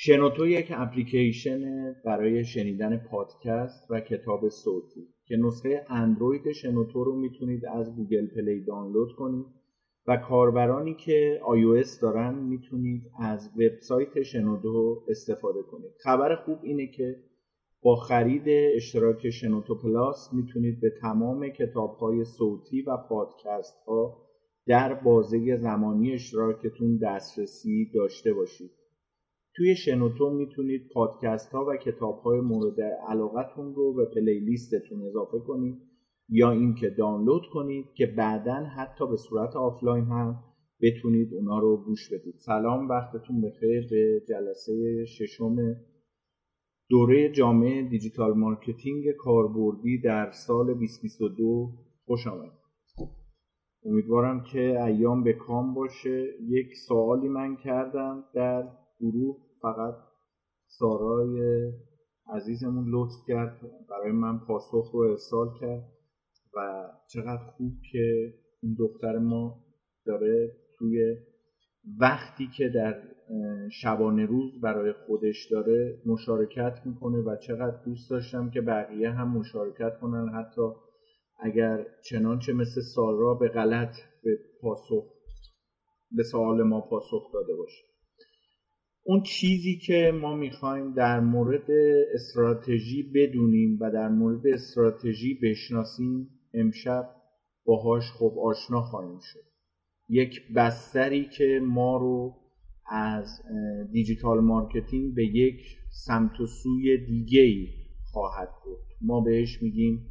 شنوتو یک اپلیکیشن برای شنیدن پادکست و کتاب صوتی که نسخه اندروید شنوتو رو می‌تونید از Google Play دانلود کنید و کاربرانی که iOS دارن می‌تونید از وبسایت شنوتو استفاده کنید. خبر خوب اینه که با خرید اشتراک شنوتو Plus می‌تونید به تمام کتاب های صوتی و پادکست ها در بازه زمانی اشتراکتون دسترسی داشته باشید. توی شنوتو می‌تونید پادکست ها و کتاب های مورد علاقتون رو به playlist تون اضافه کنید یا اینکه دانلود کنید که بعدا حتی به صورت آفلاین هم بتونید اونا رو گوش بدید. سلام وقتتون بخیر به جلسه ششم دوره جامع digital marketing کاربردی در سال 2022 خوش آمدید امیدوارم که ایام به کام باشه. یک سوالی من کردم در گروه. فقط سارای عزیزمون لطف کرد. برای من پاسخ رو ارسال کرد و چقدر خوب که این دختر ما داره توی وقتی که در شبانه روز برای خودش داره مشارکت می‌کنه و چقدر دوست داشتم که بقیه هم مشارکت کنن. حتی اگر چنانچه مثل سارا به غلط به پاسخ به سوال ما پاسخ داده باشه. اون چیزی که ما می‌خوایم در مورد استراتژی بدونیم و در مورد استراتژی بشناسیم امشب باهاش خب آشنا خواهیم شد. یک بستری که ما رو از digital marketing به یک سمت و سوی دیگه ای خواهد بود ما بهش میگیم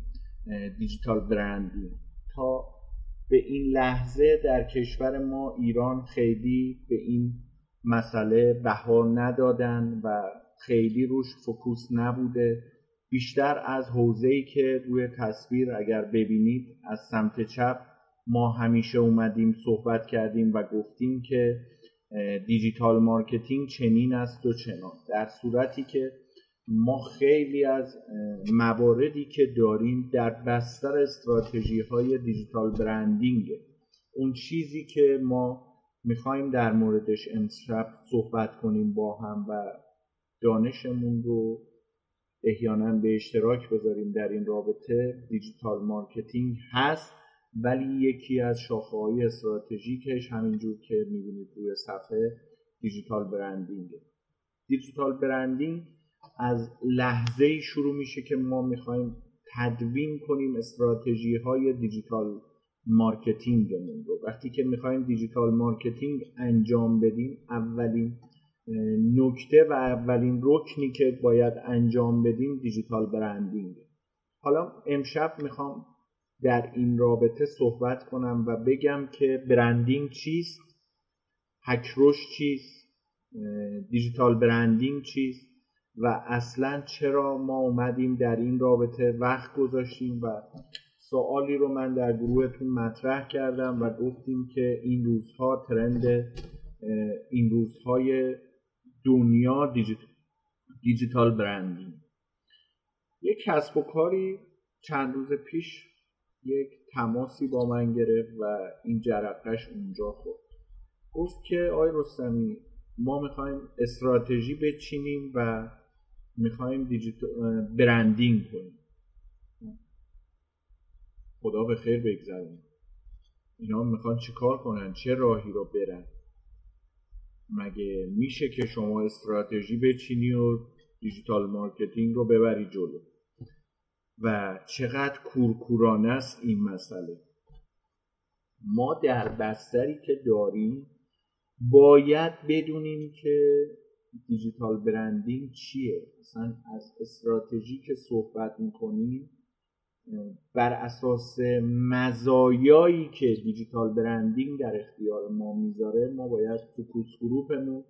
digital branding. تا به این لحظه در کشور ما ایران خیلی به این مسئله بها ندادن و خیلی روش focus نبوده. بیشتر از حوزه‌ای که روی تصویر اگر ببینید از سمت چپ ما همیشه اومدیم صحبت کردیم و گفتیم که digital marketing چنین است و چنان. در صورتی که ما خیلی از مواردی که داریم در بستر استراتژی های digital branding. اون چیزی که ما می‌خوایم در موردش امشب صحبت کنیم با هم و دانشمون رو احیانا به اشتراک بذاریم در این رابطه. digital marketing هست ولی یکی از شاخه های استراتژیکش همینجور که می‌بینید روی صفحه digital branding. digital branding از لحظه شروع میشه که ما می‌خوایم تدوین کنیم استراتژی های digital marketing مون رو. وقتی که می‌خوایم digital marketing انجام بدیم اولین نکته و اولین رکنی که باید انجام بدیم digital branding. حالا امشب می‌خوام در این رابطه صحبت کنم و بگم که branding چیست هکروش چیست دیجیتال برندینگ چیست و اصلا چرا ما اومدیم در این رابطه وقت گذاشتیم و سوالی رو من در گروهتون مطرح کردم و گفتیم که این روزها ترند این روزهای دنیا دیجیتال, برندینگ یک کسب و کاری چند روز پیش یک تماسی با من گرفت و این جرقش اونجا خورد. گفت که آی رستمی ما می‌خوایم استراتژی بچینیم و می‌خوایم digital branding کنیم. خدا به خیر بگذرونه اینا می‌خوان چیکار کنن؟ چه راهی رو برن؟ مگه میشه که شما استراتژی بچینی و digital marketing رو ببری جلو؟ و چقدر کورکورانه است این مسئله؟ ما در بستری که داریم باید بدونیم که digital branding چیه. مثلا از استراتژی که صحبت می‌کنیم بر اساس مزایایی که digital branding در اختیار ما می‌ذاره ما باید focus group مون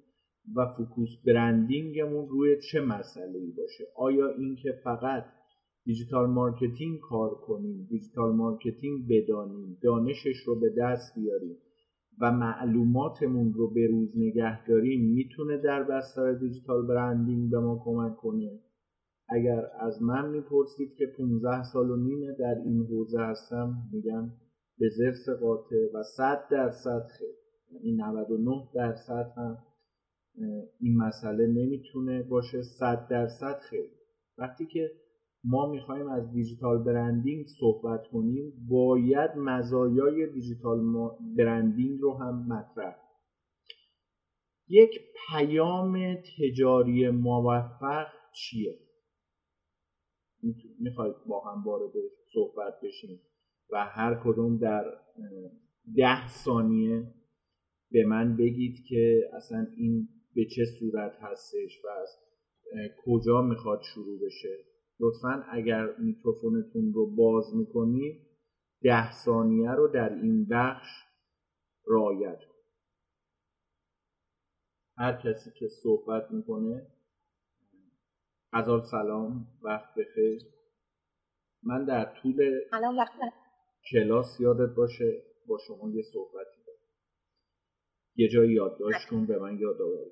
و focus branding مون روی چه مسئله ای باشه؟ آیا اینکه فقط digital marketing کار کنیم digital marketing بدانیم دانشش رو به دست بیاریم و معلوماتمون رو به روز نگه داریم می‌تونه در بستر digital branding به ما کمک کنه؟ اگر از من می‌پرسید که 15 سال و نیمه در این حوزه هستم میگم به ضرس قاطع و 100 درصد خیلی یعنی 99 درصد هم این مسئله نمی‌تونه باشه صد درصد خیلی وقتی که ما می‌خوایم از دیجیتال برندینگ صحبت کنیم باید مزایای دیجیتال برندینگ رو هم مطرح یک پیام تجاری موفق چیه؟ می‌خواید با هم وارد صحبت بشیم و هر کدوم در ده ثانیه به من بگید که اصلا این به چه صورت هستش و از کجا می‌خواد شروع بشه. لطفا اگر میکروفونتون رو باز می‌کنید ده ثانیه رو در این بخش رعایت کنید هر کسی که صحبت می‌کنه غزال سلام وقت بخیر. من در طول کلاس یادت باشه با شما یه صحبتی دارم. یه جایی یادداشت کن به من یادآوری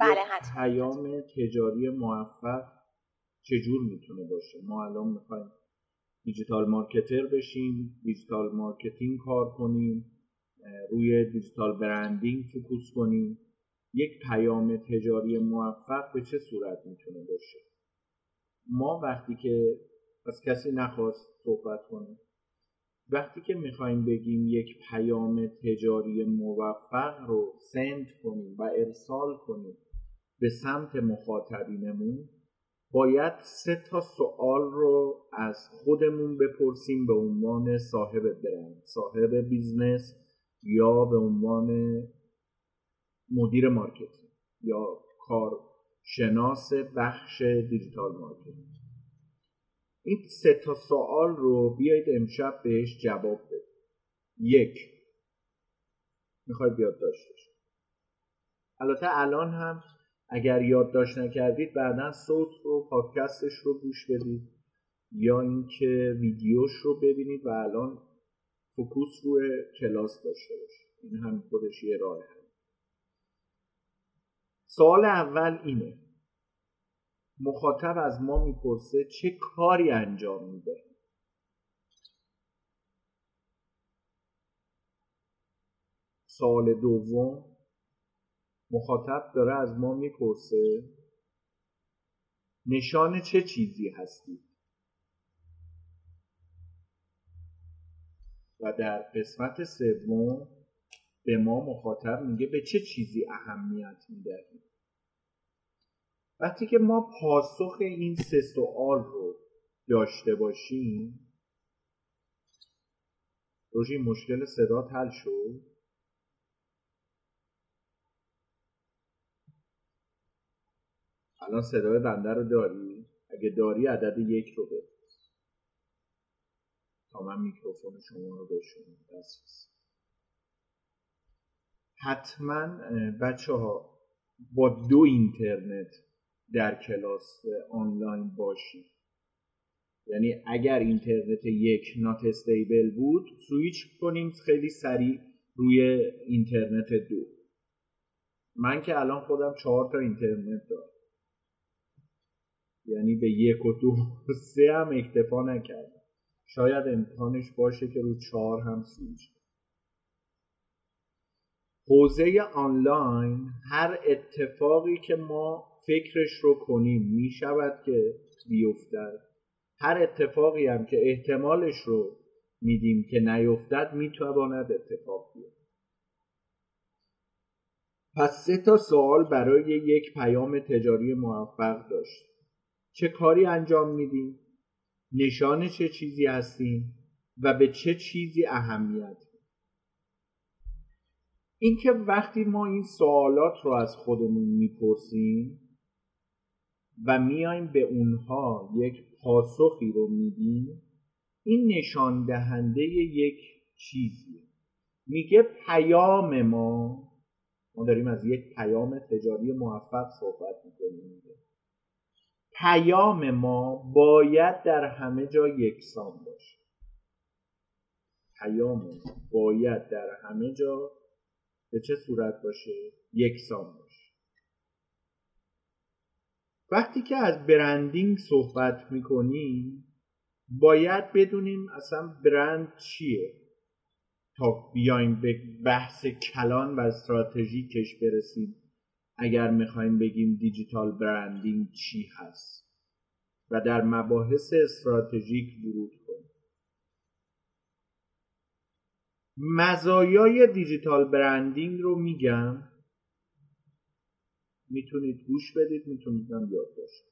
بله پیام تجاری موفق چجور می‌تونه باشه؟ ما الان می‌خوایم digital marketer بشیم digital marketing کار کنیم روی digital branding focus کنیم. یک پیام تجاری موفق به چه صورت می‌تونه باشه؟ ما وقتی که از کسی نخواست صحبت کنیم وقتی که می‌خوایم بگیم یک پیام تجاری موفق رو send کنیم و ارسال کنیم به سمت مخاطبینمون باید سه تا سوال رو از خودمون بپرسیم به عنوان صاحب برند صاحب business یا به عنوان مدیر marketing یا کارشناس بخش digital marketing. این سه تا سوال رو بیایید امشب بهش جواب بدید یک می‌خواید یادداشت داشت البته الان هم اگر یادداشت نکردید بعدا صوت رو پادکستش رو گوش بدید یا اینکه ویدیوش رو ببینید و الان فوکوس روی کلاس داشته باشید. این هم خودش یه راه هم. سوال اول اینه. مخاطب از ما می‌پرسه چه کاری انجام میده. سال دوم مخاطب داره از ما می‌پرسه نشان چه چیزی هستی؟ و در قسمت سوم به ما مخاطب میگه به چه چیزی اهمیت می‌دهید وقتی که ما پاسخ این سه سوال رو داشته باشیم روژی مشکل صدا حل شد. الان صدای بنده رو داری؟ اگه داری عدد یک رو بفرست. تا من میکروفون شما رو بشونم. حتما بچه ها با دو اینترنت در کلاس آنلاین باشید یعنی اگر اینترنت یک not stable بود سویچ کنیم خیلی سریع روی اینترنت دو. من که الان خودم چهار تا اینترنت دارم. یعنی به یک و دو سه هم اکتفا نکردم. شاید امکانش باشه که رو چهار هم سویچ حوزه آنلاین هر اتفاقی که ما فکرش رو کنیم می شود که بیفتد. هر اتفاقی هم که احتمالش رو میدیم که نیفتد می‌تواند اتفاق بیفته. پس سه تا سوال برای یک پیام تجاری موفق داشت. چه کاری انجام میدیم؟ نشان چه چیزی هستیم؟ و به چه چیزی اهمیت اینکه وقتی ما این سوالات رو از خودمون می‌پرسیم و میایم به اونها یک پاسخی رو میدیم این نشان دهنده یک چیزی میگه پیام ما ما داریم از یک پیام تجاری موفق صحبت می‌کنیم. پیام ما باید در همه جا یکسان باشه. پیام ما باید در همه جا به چه صورت باشه؟ یکسان باشه. وقتی که از برندینگ صحبت می‌کنیم باید بدونیم اصلا برند چیه. تا بیایم به بحث کلان و استراتژیکش برسیم اگر می‌خوایم بگیم دیجیتال برندینگ چی هست. و در مباحث استراتژیک ورود کنیم مزایای دیجیتال برندینگ رو میگم. می‌تونید گوش بدید می‌تونید هم یاد باشید.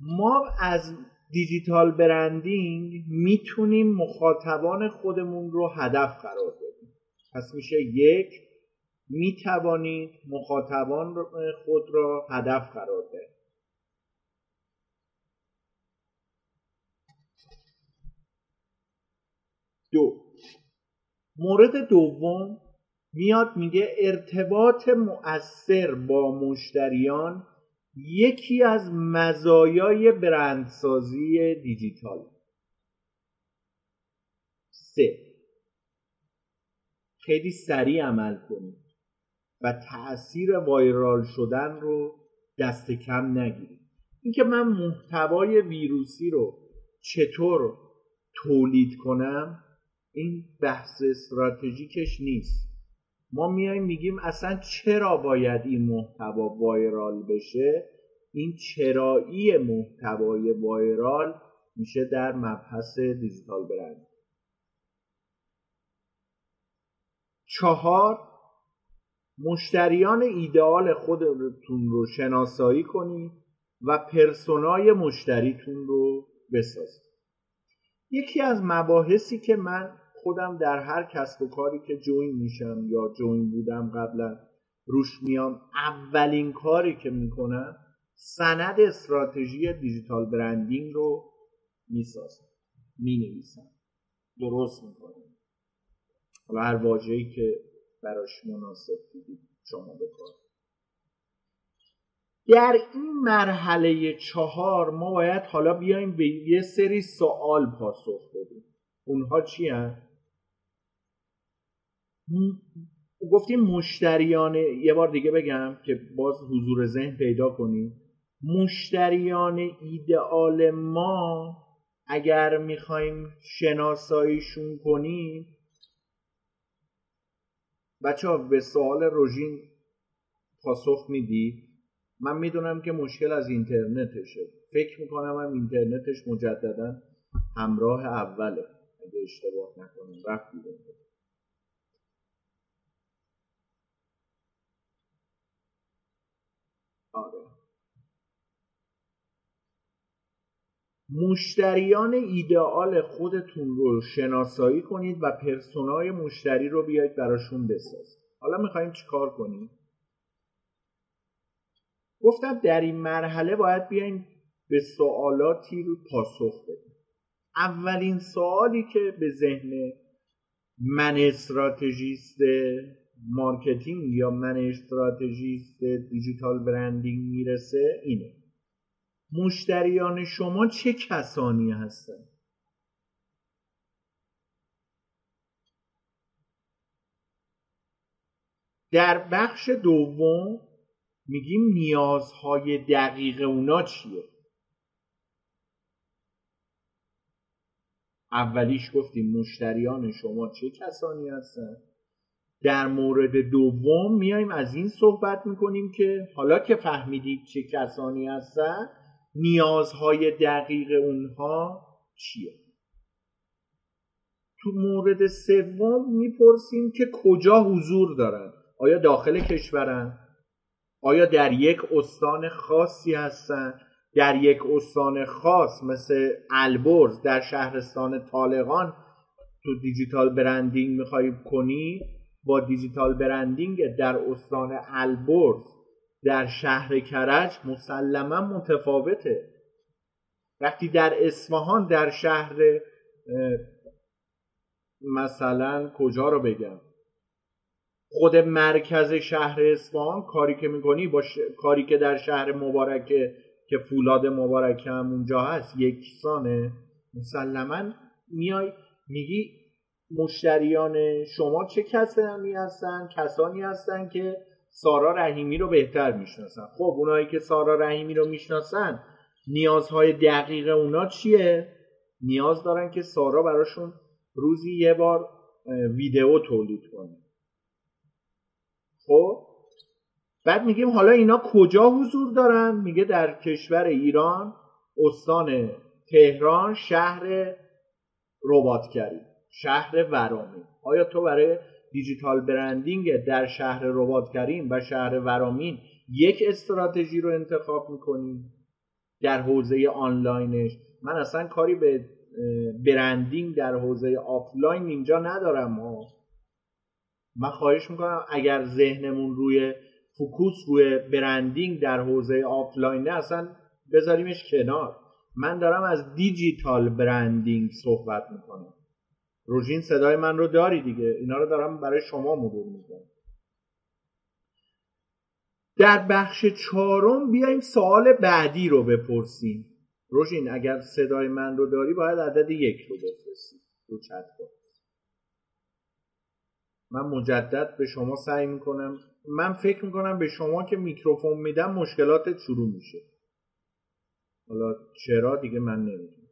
ما از دیجیتال برندینگ می‌تونیم مخاطبان خودمون رو هدف قرار بدیم. پس میشه یک می‌توانید مخاطبان خود را هدف قرار دهید دو. مورد دوم میاد میگه ارتباط مؤثر با مشتریان یکی از مزایای برندسازی دیجیتال. سه. خیلی سریع عمل کنید و تاثیر وایرال شدن رو دست کم نگیرید. اینکه من محتوای ویروسی رو چطور تولید کنم این بحث استراتژیکش نیست. ما میایم میگیم اصلا چرا باید این محتوا وایرال بشه؟ این چرایی محتوای وایرال میشه در مبحث دیجیتال برند. چهار مشتریان ایدئال خودتون رو شناسایی کنید و پرسونای مشتریتون رو بسازید. یکی از مباحثی که من خودم در هر کسب و کاری که جوین میشم یا جوین بودم قبلا روش میام اولین کاری که می‌کنم سند استراتژی دیجیتال برندینگ رو می‌سازم می‌نویسم درست می‌کنم. حالا هر واجهی که براش مناسب دیدید شما بکنید در این مرحله چهار ما باید حالا بیایم به یه سری سوال پاسخ بدیم. اونها چی هست؟ گفتیم مشتریان یه بار دیگه بگم که باز حضور ذهن پیدا کنیم مشتریان ایدئال ما اگر می‌خوایم شناساییشون کنیم بچه ها به سوال روژین پاسخ می‌دید من می‌دونم که مشکل از اینترنتشه. فکر می‌کنم هم اینترنتش مجددا همراه اوله. اگه اشتباه نکنم رفت آره مشتریان ایدئال خودتون رو شناسایی کنید و پرسونای مشتری رو بیاید براشون بسازید حالا می‌خوایم چیکار کنیم؟ گفتم در این مرحله باید بیایم به سوالاتی رو پاسخ بدیم. اولین سوالی که به ذهن من استراتژیست marketing یا من استراتژیست digital branding می‌رسه اینه. مشتریان شما چه کسانی هستند در بخش دوم میگیم نیازهای دقیق اونا چیه؟ اولیش گفتیم مشتریان شما چه کسانی هستن؟ در مورد دوم میایم از این صحبت می‌کنیم که حالا که فهمیدید چه کسانی هستن نیازهای دقیق اونها چیه؟ تو مورد سوم می‌پرسیم که کجا حضور دارن؟ آیا داخل کشورن؟ آیا در یک استان خاصی هستن؟ در یک استان خاص مثل البرز در شهرستان طالقان تو دیجیتال برندینگ می‌خوای کنی با دیجیتال برندینگ در استان البرز در شهر کرج مسلما متفاوته. وقتی در اصفهان در شهر مثلا کجا رو بگم؟ خود مرکز شهر اصفهان کاری که می‌کنی با کاری که در شهر مبارکه که فولاد مبارکه هم اونجا هست یکسانه مسلما میای میگی مشتریان شما چه کسانی هستن؟ کسانی هستن که سارا رحیمی رو بهتر می‌شناسن. خب اونایی که سارا رحیمی رو می‌شناسن نیازهای دقیق اونا چیه؟ نیاز دارن که سارا براشون روزی یه بار ویدئو تولید کنه. خب؟ بعد میگیم حالا اینا کجا حضور دارن؟ میگه در کشور ایران استان تهران شهر رباتگری شهر ورامی آیا تو برای دیجیتال برندینگ در شهر رباتگرین و شهر ورامین یک استراتژی رو انتخاب می‌کنی در حوزه آنلاینش. من اصلا کاری به branding در حوزه آفلاین اینجا ندارم ها من خواهش می‌کنم اگر ذهنمون روی focus روی branding در حوزه آفلاینه اصلا بذاریمش کنار. من دارم از digital branding صحبت می‌کنم. روژین صدای من رو داری دیگه. اینا رو دارم برای شما مرور می‌کنم. در بخش چهارم بیایم سوال بعدی رو بپرسیم. روژین اگر صدای من رو داری باید عدد یک رو بفرستی. رو چت من مجدد به شما سعی می‌کنم. من فکر می‌کنم به شما که میکروفون میدم مشکلاتت شروع میشه. حالا چرا دیگه من نمی‌دونم.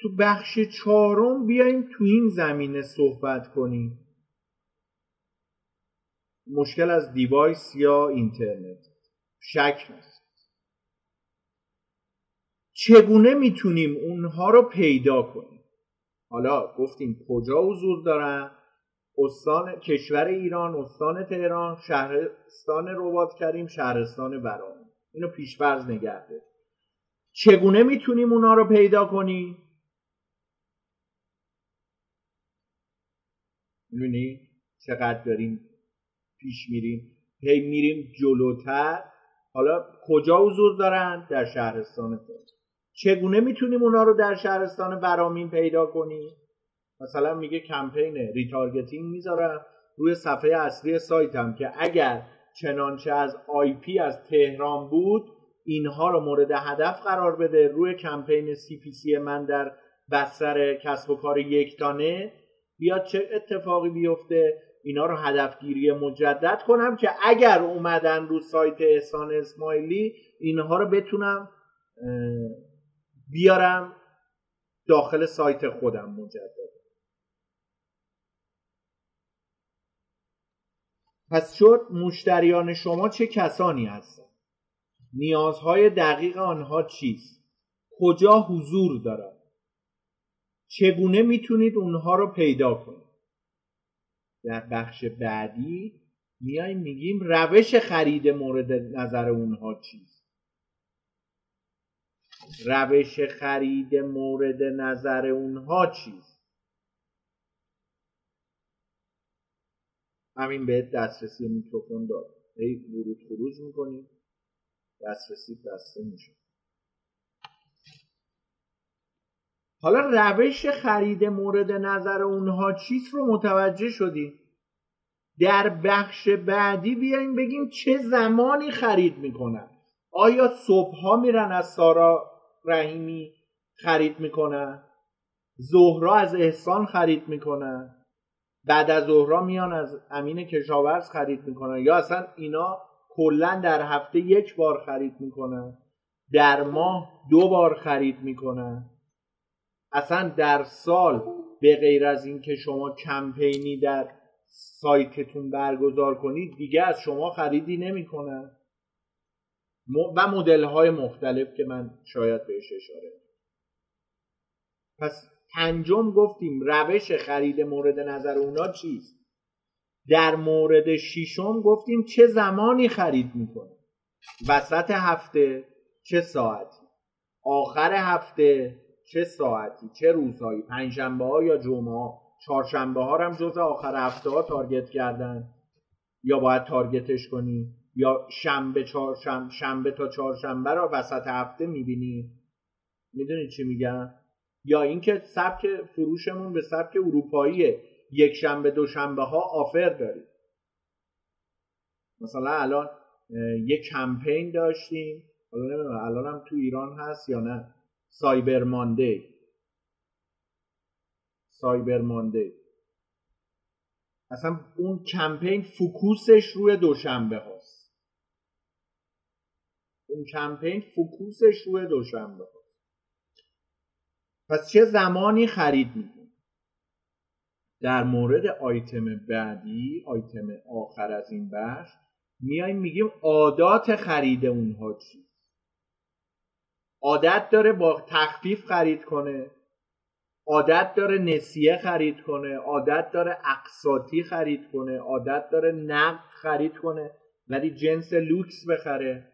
تو بخش چهارم بیایم تو این زمینه صحبت کنیم. مشکل از دیوایس یا اینترنت؟ شک نیست چگونه می‌تونیم اونها رو پیدا کنیم؟ حالا گفتیم کجا حضور دارن؟ استان کشور ایران استان تهران شهرستان ربات کریم شهرستان برام اینو پیشفرض نگرده چگونه می‌تونیم اونا رو پیدا کنیم؟ می‌دونی چقدر داریم پیش میریم؟ هی میریم جلوتر. حالا کجا حضور دارن؟ در شهرستان تهران چگونه می‌تونیم اونا رو در شهرستان ورامین پیدا کنیم؟ مثلا میگه کمپین retargeting می‌ذارم روی صفحه اصلی سایتم که اگر چنانچه از IP از تهران بود اینها رو مورد هدف قرار بده. روی کمپین CPC من در بستر کسب و کار یکتانت بیاد چه اتفاقی بیفته اینا رو هدفگیری مجدد کنم که اگر اومدن رو سایت احسان اسماعیلی اینها رو بتونم بیارم داخل سایت خودم مجدد. پس شد مشتریان شما چه کسانی هستند نیازهای دقیق آنها چیست؟ کجا حضور دارد چگونه می‌تونید اونها رو پیدا کنید؟ در بخش بعدی میایم میگیم روش خرید مورد نظر اونها چیست؟ روش خرید مورد نظر اونها چیست؟ همین بهت دسترسی میکروفون داد. هی ورود خروج می‌کنی. دسترسی بسته میشه. حالا روش خرید مورد نظر اونها چیست رو متوجه شدیم. در بخش بعدی بیایم بگیم چه زمانی خرید می‌کنن. آیا صبحها میرن از سارا رحیمی خرید می‌کنن؟ زهرا از احسان خرید می‌کنن؟ بعد از ظهرا میان از امین کشاورز خرید می‌کنن؟ یا اصلا اینا کلا در هفته یک بار خرید می‌کنن؟ در ماه دو بار خرید می‌کنن؟ اصلا در سال به غیر از اینکه شما کمپینی در سایتتون برگزار کنید دیگه از شما خریدی نمی‌کنن و مدل های مختلف که من شاید بهش اشاره پس پنجم گفتیم روش خرید مورد نظر اونا چیست؟ در مورد شیشم گفتیم چه زمانی خرید می‌کنه؟ وسط هفته چه ساعتی؟ آخر هفته چه ساعتی چه روزهایی پنجشنبه ها یا جمعه ها چهارشنبه ها هم جز آخر هفته ها تارگت کردن. یا باید تارگتش کنی. یا شنبه چهارشنبه شنبه تا چهارشنبه رو وسط هفته می‌بینی. می‌دونی چی میگم؟ یا اینکه سبک فروشمون به سبک اروپاییه. یک شنبه دو شنبه ها آفر داریم. مثلا الان یک کمپین داشتیم. حالا نمی‌دونم الان هم تو ایران هست یا نه. سایبر ماندی سایبر ماندی اصلا اون کمپین فوکوسش روی دوشنبه هاست. اون کمپین فوکوسش روی دوشنبه هاست. پس چه زمانی خرید می‌کنی؟ در مورد آیتم بعدی آیتم آخر از این بخش میایم میگیم عادات خرید اونها چی؟ عادت داره با تخفیف خرید کنه. عادت داره نسیه خرید کنه. عادت داره اقساطی خرید کنه. عادت داره نقد خرید کنه. ولی جنس لوکس بخره.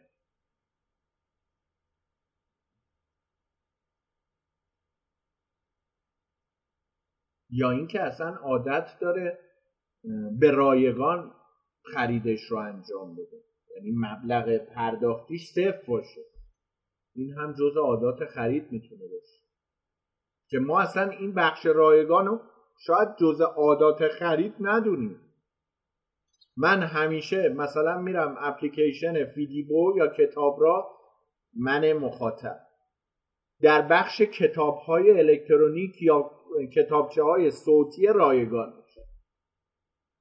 یا اینکه اصلا عادت داره به رایگان خریدش رو انجام بده. یعنی مبلغ پرداختیش صفر باشه. این هم جز عادات خرید می‌تونه باشه. که ما اصلا این بخش رایگان رو شاید جز عادات خرید ندونیم. من همیشه مثلا میرم اپلیکیشن فیدیبو یا کتابراه من مخاطب. در بخش کتاب های الکترونیک یا کتابچه های صوتی رایگان میشه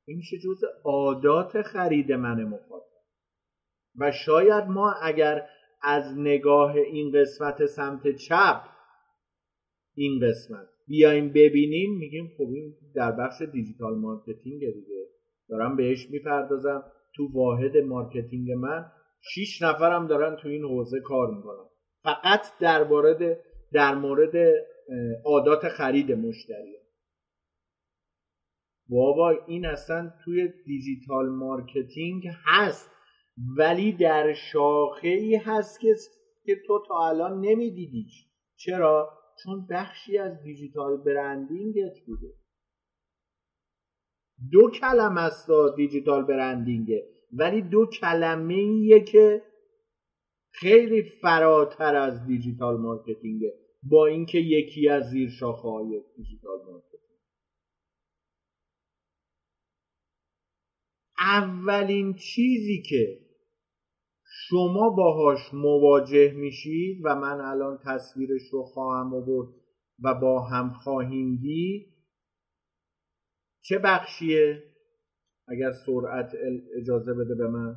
این میشه جزء عادات خرید من مخاطب. و شاید ما اگر از نگاه این قسمت سمت چپ این قسمت. بیایم ببینیم میگیم خب این در بخش digital marketing دیگه. دارم بهش می‌پردازم. تو واحد marketing من شیش نفرم دارن تو این حوزه کار می‌کنن. فقط در مورد در مورد عادات خرید مشتری. بابا این اصلا توی digital marketing هست. ولی در شاخه ای هست که تو تا الان نمیدیدیش چرا؟ چون بخشی از digital branding ت بوده. دو کلمه است digital branding ه ولی دو کلمه ایه که خیلی فراتر از digital marketing ه با اینکه یکی از زیر شاخه های digital marketing. اولین چیزی که شما باهاش مواجه میشید و من الان تصویرش رو خواهم آورد و با هم خواهیم دید چه بخشیه؟ اگر سرعت اجازه بده به من.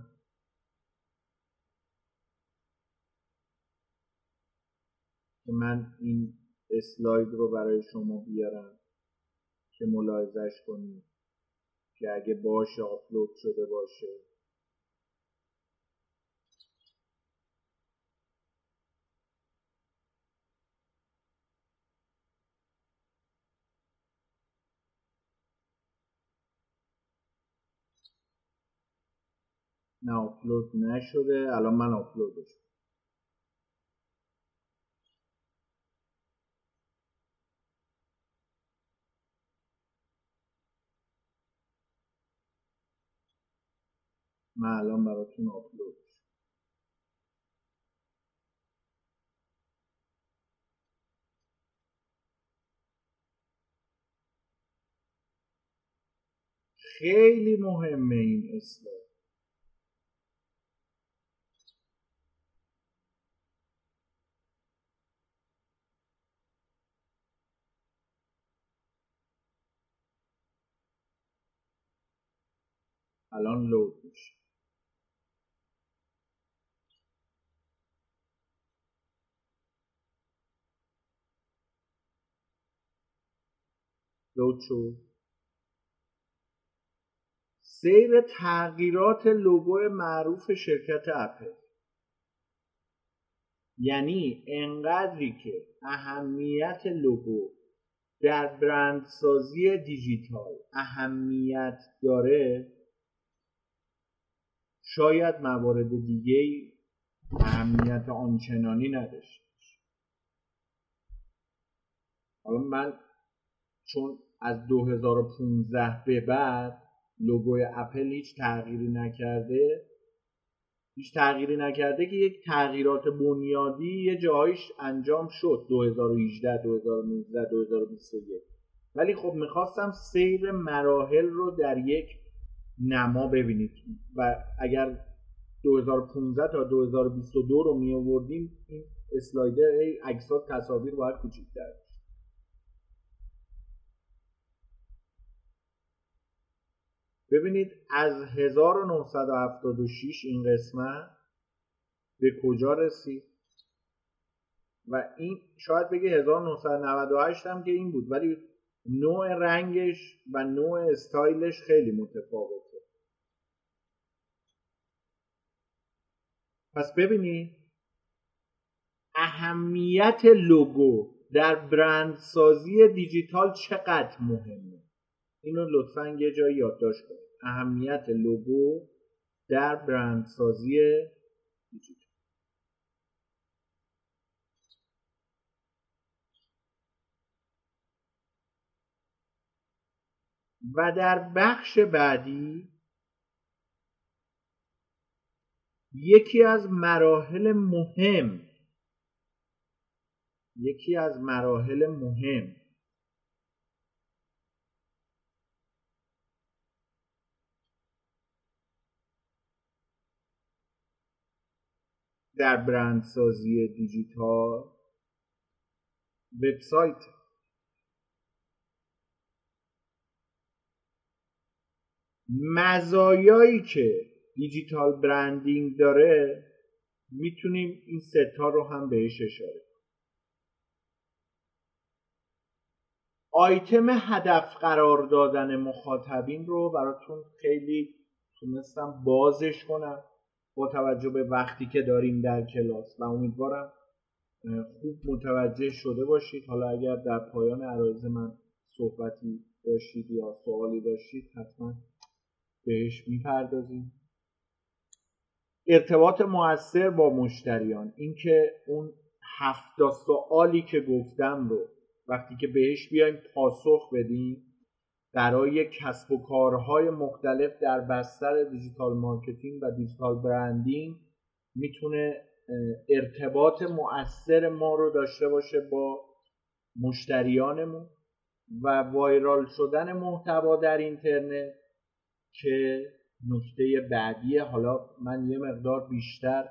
که من این اسلاید رو برای شما بیارم که ملاحظش کنید که اگه باشه آپلود شده باشه. نه آپلود نشده الان من آپلودش من الان براتون آپلود خیلی مهمه این اسلاید الان لود میشه. لود شد. سیر تغییرات لوگو معروف شرکت اپل. یعنی انقدری که اهمیت لوگو در برندسازی دیجیتال اهمیت داره شاید موارد دیگه اهمیت آنچنانی نداشته حالا من چون از 2015 به بعد لوگوی اپل هیچ تغییری نکرده هیچ تغییری نکرده که یک تغییرات بنیادی یه جایش انجام شد 2018 2019 2021 ولی خب می‌خواستم سیر مراحل رو در یک نما ببینید و اگر 2015 تا 2022 رو می آوردیم این اسلایدر عکسات تصاویر باید کوچیک‌تر ببینید از 1976 این قسمت به کجا رسید؟ و این شاید بگه 1998 هم که این بود ولی نوع رنگش و نوع استایلش خیلی متفاوته پس ببینید اهمیت لوگو در برندسازی دیجیتال چقدر مهمه. اینو لطفا یه جایی یادداشت کنید. اهمیت لوگو در برندسازی دیجیتال. و در بخش بعدی یکی از مراحل مهم یکی از مراحل مهم. در برندسازی دیجیتال وبسایت. مزایایی که دیجیتال برندینگ داره می‌تونیم این ستا رو هم بهش اشاره آیتم هدف قرار دادن مخاطبین رو براتون خیلی تونستم بازش کنم با توجه به وقتی که داریم در کلاس و امیدوارم خوب متوجه شده باشید. حالا اگر در پایان عرایز من صحبتی داشتید یا سوالی داشتید حتما بهش می‌پردازیم. ارتباط موثر با مشتریان. اینکه اون هفت سوالی که گفتم رو وقتی که بهش بیایم پاسخ بدیم برای کسب و کارهای مختلف در بستر digital marketing و digital branding می‌تونه ارتباط مؤثر ما رو داشته باشه با مشتریانمون و وایرال شدن محتوا در اینترنت که نکته بعدی حالا من یه مقدار بیشتر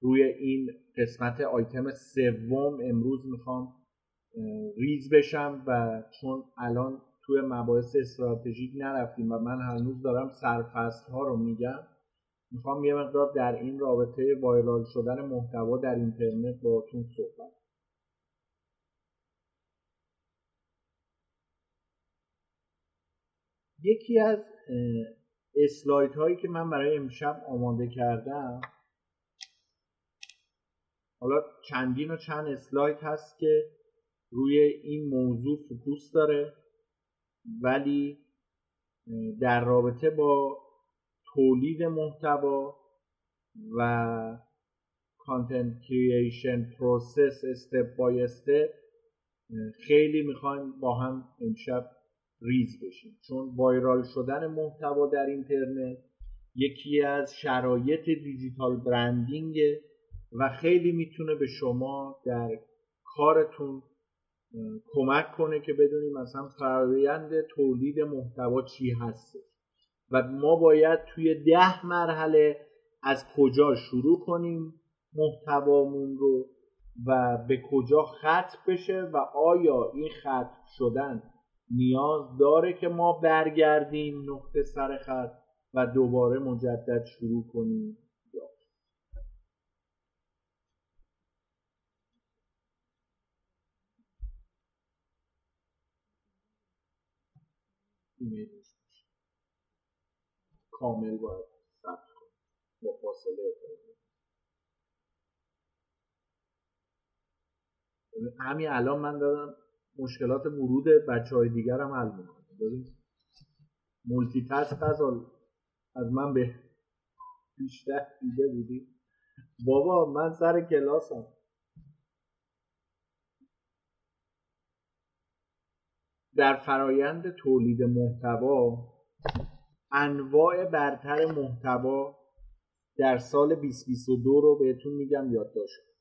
روی این قسمت آیتم سوم امروز می‌خوام ریز بشم و چون الان توی مباحث استراتژیک نرفتیم و من هنوز دارم سرفست ها رو میگم می‌خوام یه مقدار در این رابطه وایرال شدن محتوا در اینترنت باهاتون صحبت یکی از اسلاید هایی که من برای امشب آماده کردم. حالا چندین و چند اسلاید هست که روی این موضوع focus داره ولی در رابطه با تولید محتوا و content creation process step by step خیلی می‌خوایم با هم امشب ریز بشیم. چون وایرال شدن محتوا در اینترنت یکی از شرایط دیجیتال برندینگ و خیلی می‌تونه به شما در کارتون کمک کنه که بدونیم مثلا فرایند تولید محتوا چی هست. و ما باید توی ده مرحله از کجا شروع کنیم محتوامون رو و به کجا ختم بشه و آیا این ختم شدن نیاز داره که ما برگردیم نقطه سر خط و دوباره مجدد شروع کنیم. کامل باید ثبت کنیم. با فاصله همین الان من دادم مشکلات ورود بچه های دیگر هم حل ببین مولتی تاسک از از من به بیشتر دیده بودی. بابا من سر کلاسم. در فرایند تولید محتوا انواع برتر محتوا در سال 2022 رو بهتون میگم یادداشت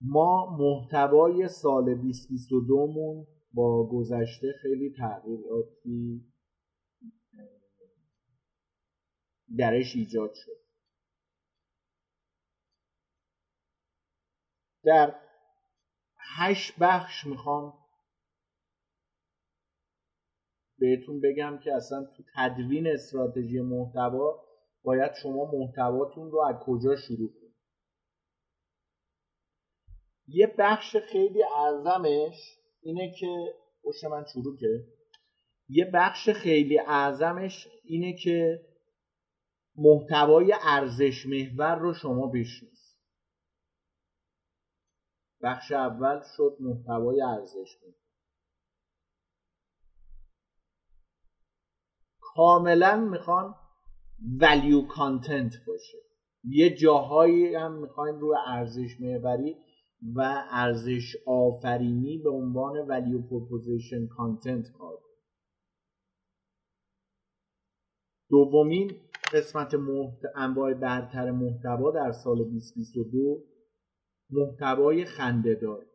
ما محتوای سال 2022 مون با گذشته خیلی تغییراتی درش ایجاد شد. در هشت بخش می‌خوام بهتون بگم که اصلا تو تدوین استراتژی محتوا باید شما محتواتون رو از کجا شروع کنید. یه بخش خیلی اعظمش اینه که پشت من چروکه. یه بخش خیلی اعظمش اینه که محتوای ارزش محور رو شما بشناسید بخش اول شد محتوای ارزش محور. کاملا می‌خوان value content باشه. یه جاهایی هم می‌خوایم روی ارزش محوری و ارزش آفرینی به عنوان value proposition content کار دومین قسمت محت... انواع برتر محتوا در سال 2022 محتوای خندهدار.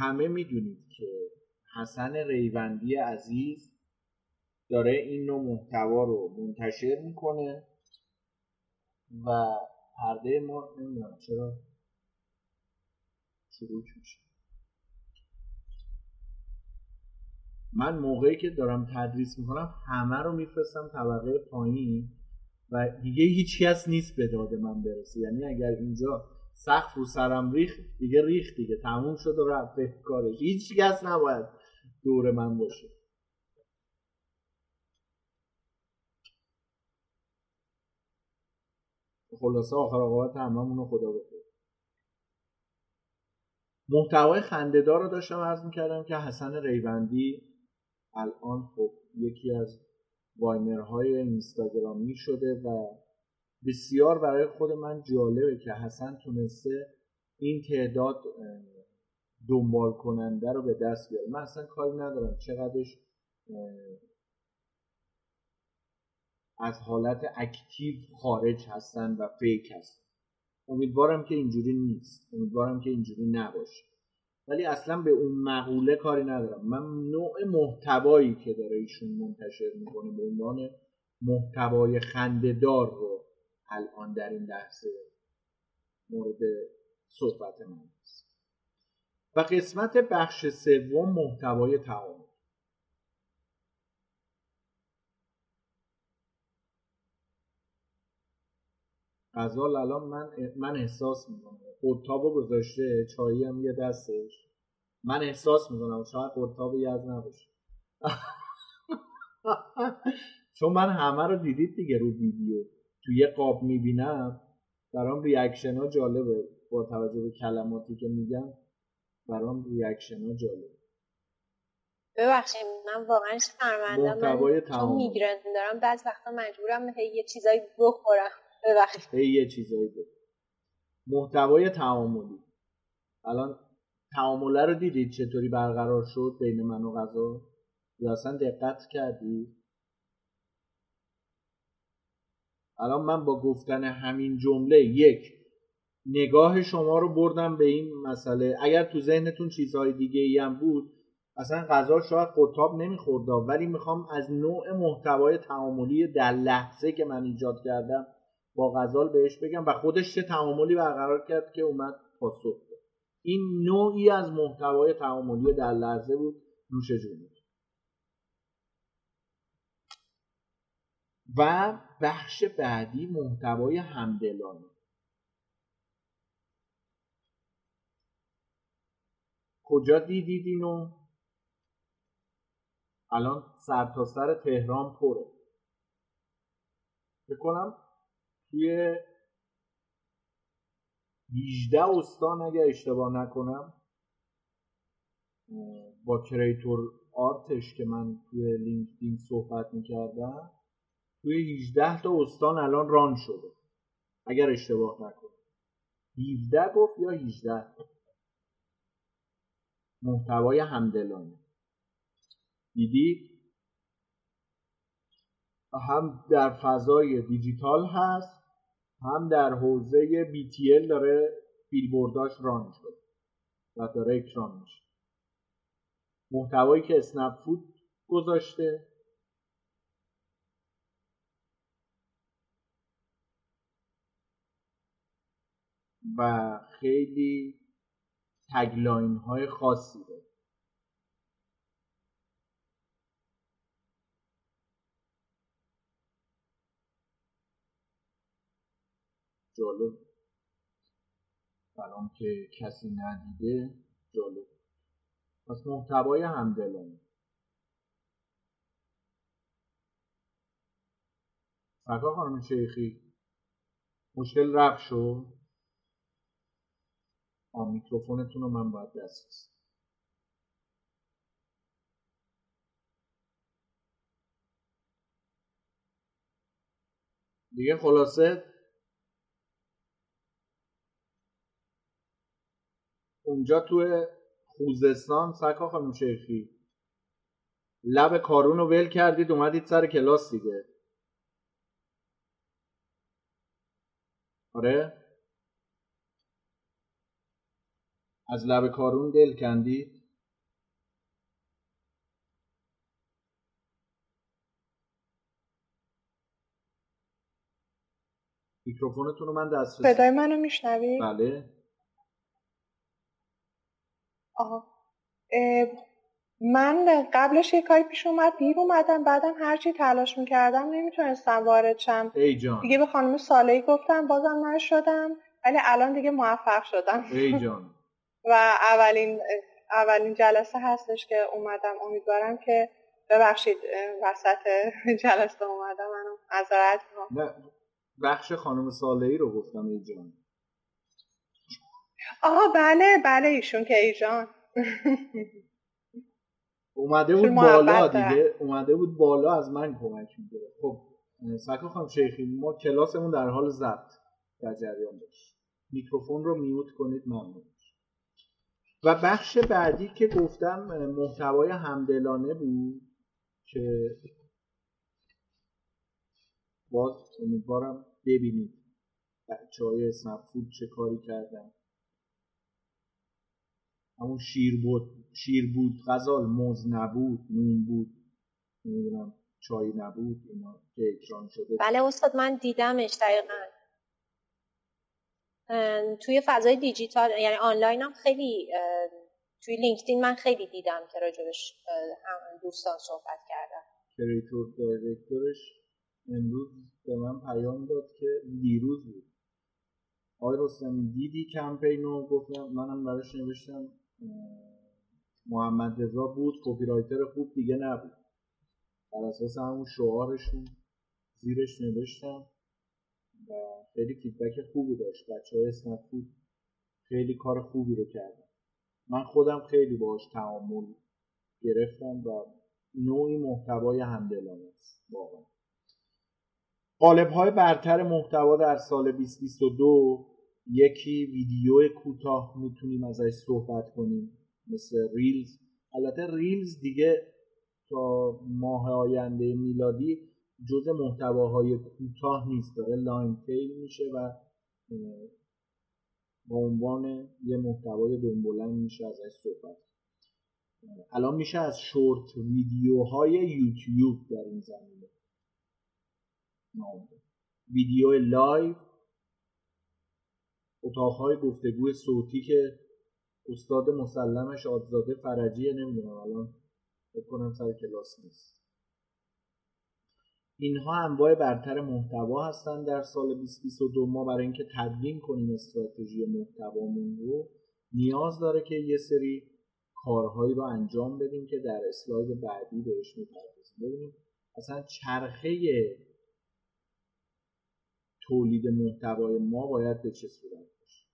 همه می‌دونید که حسن ریوندی عزیز داره این نوع محتوا رو منتشر می‌کنه. و پرده ما نمی‌دونم چرا شروع میشه. من موقعی که دارم تدریس می‌کنم همه رو میفرستم طبقه پایین و دیگه هیچ کس نیست به داد من برسه. یعنی اگر اینجا سقف رو سرم ریخ دیگه ریخ دیگه. تموم شد و رفت کارش. هیچ کس نباید دور من باشه. خلاصه آخر آقابت هممون رو خدا بخیر محتوای خندهدار رو داشتم عرض می‌کردم که حسن ریوندی الان خب یکی از واینرهای اینستاگرامی شده و بسیار برای خود من جالبه که حسن تونسته این تعداد دنبال کننده رو به دست بیاره. من اصلا کاری ندارم چقدرش از حالت اکتیو خارج هستن و فیک هستن. امیدوارم که اینجوری نیست. امیدوارم که اینجوری نباشه. ولی اصلا به اون مقوله کاری ندارم. من نوع محتوایی که داره ایشون منتشر می‌کنه به عنوان محتوای خندهدار رو الان در این لحظه مورد صحبت من است و قسمت بخش سوم محتوای تعامل. غزال الان من من احساس می‌کنم. قرتابو گذاشته چایی هم یه دستش. من احساس می‌کنم شاید قرتاب یز نباشه. چون من همه رو دیدید دیگه رو ویدیو. تو یه قاب می‌بینم برام reaction ها جالبه. با توجه به کلماتی که میگم برام reaction ها جالبه. ببخشید من واقعا شرمنده من چون میگرن دارم بعض وقتا مجبورم یه چیزایی بخورم. ببخشید. یه چیزایی بود محتوای تعاملی. الان تعامله رو دیدید چطوری برقرار شد بین من و غذا؟ یا اصلا دقت کردی؟ الان من با گفتن همین جمله یک نگاه شما رو بردم به این مسئله. اگر تو ذهنتون چیزهای دیگه ای هم بود اصلا غذا شاید قطاب نمی‌خورد ولی می‌خوام از نوع محتوای تعاملی در لحظه که من ایجاد کردم با غزال بهش بگم و خودش چه تعاملی برقرار کرد که اومد پاسخ داد. این نوعی از محتوای تعاملی در لحظه بود. نوش جونی و بخش بعدی محتوای همدلانه. کجا دیدید اینو؟ الان سرتاسر سر تهران پره. بکنم توی 18 استان اگر اشتباه نکنم با کریتور آرتش که من توی لینکدین صحبت می‌کردم توی 18 تا استان الان ران شده. اگر اشتباه نکنم. 17 گفت یا 18 محتوای همدلانه. دیدید هم در فضای دیجیتال هست هم در حوزه BTL داره بیلبورداش ران شد و داره اکران میشه. محتوایی که اسنپ فود گذاشته. و خیلی تگلاین های خاصی داره. جالب. الان که کسی ندیده جالب. پس محتوای همدلانه سکا خانم شیخی مشکل رفت شد آ میکروفونتون رو من باید دسترسی دیگه خلاصه؟ اونجا تو خوزستان سکا خانم شیخی. لب کارون رو ول کردید اومدید سر کلاس دیگه. آره؟ از لب کارون دل کندید؟ میکروفونتون رو من دست صدای منو میشنوید بله. آها من قبلش یه کاری پیش اومد دیر اومدم بعدم هرچی تلاش می‌کردم نمی‌تونستم وارد شم. ای جان. دیگه به خانم سالهی گفتم بازم نشدم ولی الان دیگه موفق شدم. ای جان. و اولین اولین جلسه هستش که اومدم. امیدوارم که ببخشید وسط جلسه اومدم منو معذرت نه بخش خانم سالهی رو گفتم ای جان. آها بله بله ایشون که ای جان. اومده بود بالا دیگه. اومده بود بالا از من کمک می‌گیره خب سکا خانم شیخی ما کلاسمون در حال ضبط در جریان باش میکروفون رو میوت کنید ممنون. و بخش بعدی که گفتم محتوای همدلانه بود که باز امیدوارم ببینید بچه های فود چه کاری کردن. همون شیر بود شیر بود غزال موز نبود نون بود نمی‌دونم چای نبود اینا که اکران شده. بله استاد من دیدمش دقیقا. توی فضای دیجیتال یعنی آنلاین هم خیلی توی لینکدین من خیلی دیدم که راجبش دوستان صحبت کردن. creative director ش امروز به من پیام داد که دیروز بود. آقای رستمی دیدی کمپین رو؟ گفتم منم براش نوشتم. محمد رضا بود کپی رایتر خوب دیگه نبود. بر اساس همون شعارشون زیرش نوشتم. و خیلی فیدبک خوبی داشت. بچه های بود خیلی کار خوبی رو کردن. من خودم خیلی باهاش تعامل گرفتم و نوعی محتوای همدلانه است واقعا. قالب های برتر محتوا در سال 2022 یکی ویدیو کوتاه می‌تونیم ازش صحبت کنیم مثل Reels. البته Reels دیگه تا ماه آینده میلادی جز محتواهای کوتاه نیست داره long tail میشه و به عنوان یه محتوای بلند میشه ازش صحبت الان میشه از short video های یوتیوب در این زمینه. ویدیو live اتاقهای گفتگو صوتی که استاد مسلمش آزاده فرجیه نمی‌دونم الان فکر کنم سر کلاس نیست. اینها انواع برتر محتوا هستند در سال 2022 ما برای اینکه تدوین کنیم استراتژی محتوامون رو نیاز داره که یه سری کارهایی رو انجام بدیم که در اسلاید بعدی بهش می‌پردازیم. ببینیم اصلا چرخه تولید محتوای ما باید به چه صورت باشه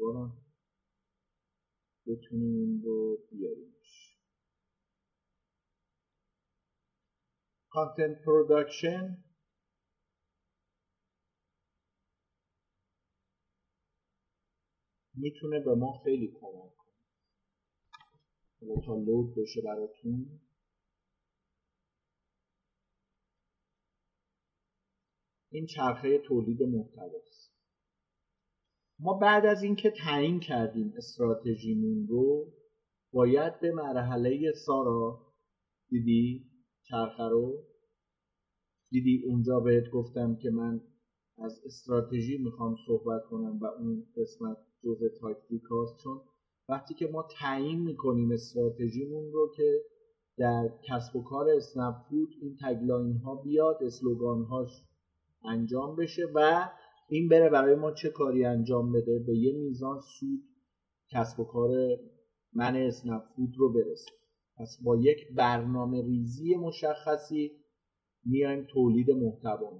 امیدوارم بتونیم این رو بیاریمش. content production می‌تونه به ما خیلی کمک کنه. تا لود بشه براتون. این چرخه تولید محتواست ما بعد از اینکه تعیین کردیم استراتژیمون رو باید به مرحله سارا دیدی چرخه رو؟ دیدی اونجا بهت گفتم که من از استراتژی می‌خوام صحبت کنم و اون قسمت جزء تاکتیک هاست؟ چون وقتی که ما تعیین می‌کنیم استراتژیمون رو که در کسب و کار اسنپ فود این tagline ها بیاد slogan هاش انجام بشه و این بره برای ما چه کاری انجام بده؟ به یه میزان سود کسب و کار من اسنپ فود رو برسه. پس با یک برنامه ریزی مشخصی میایم تولید محتوا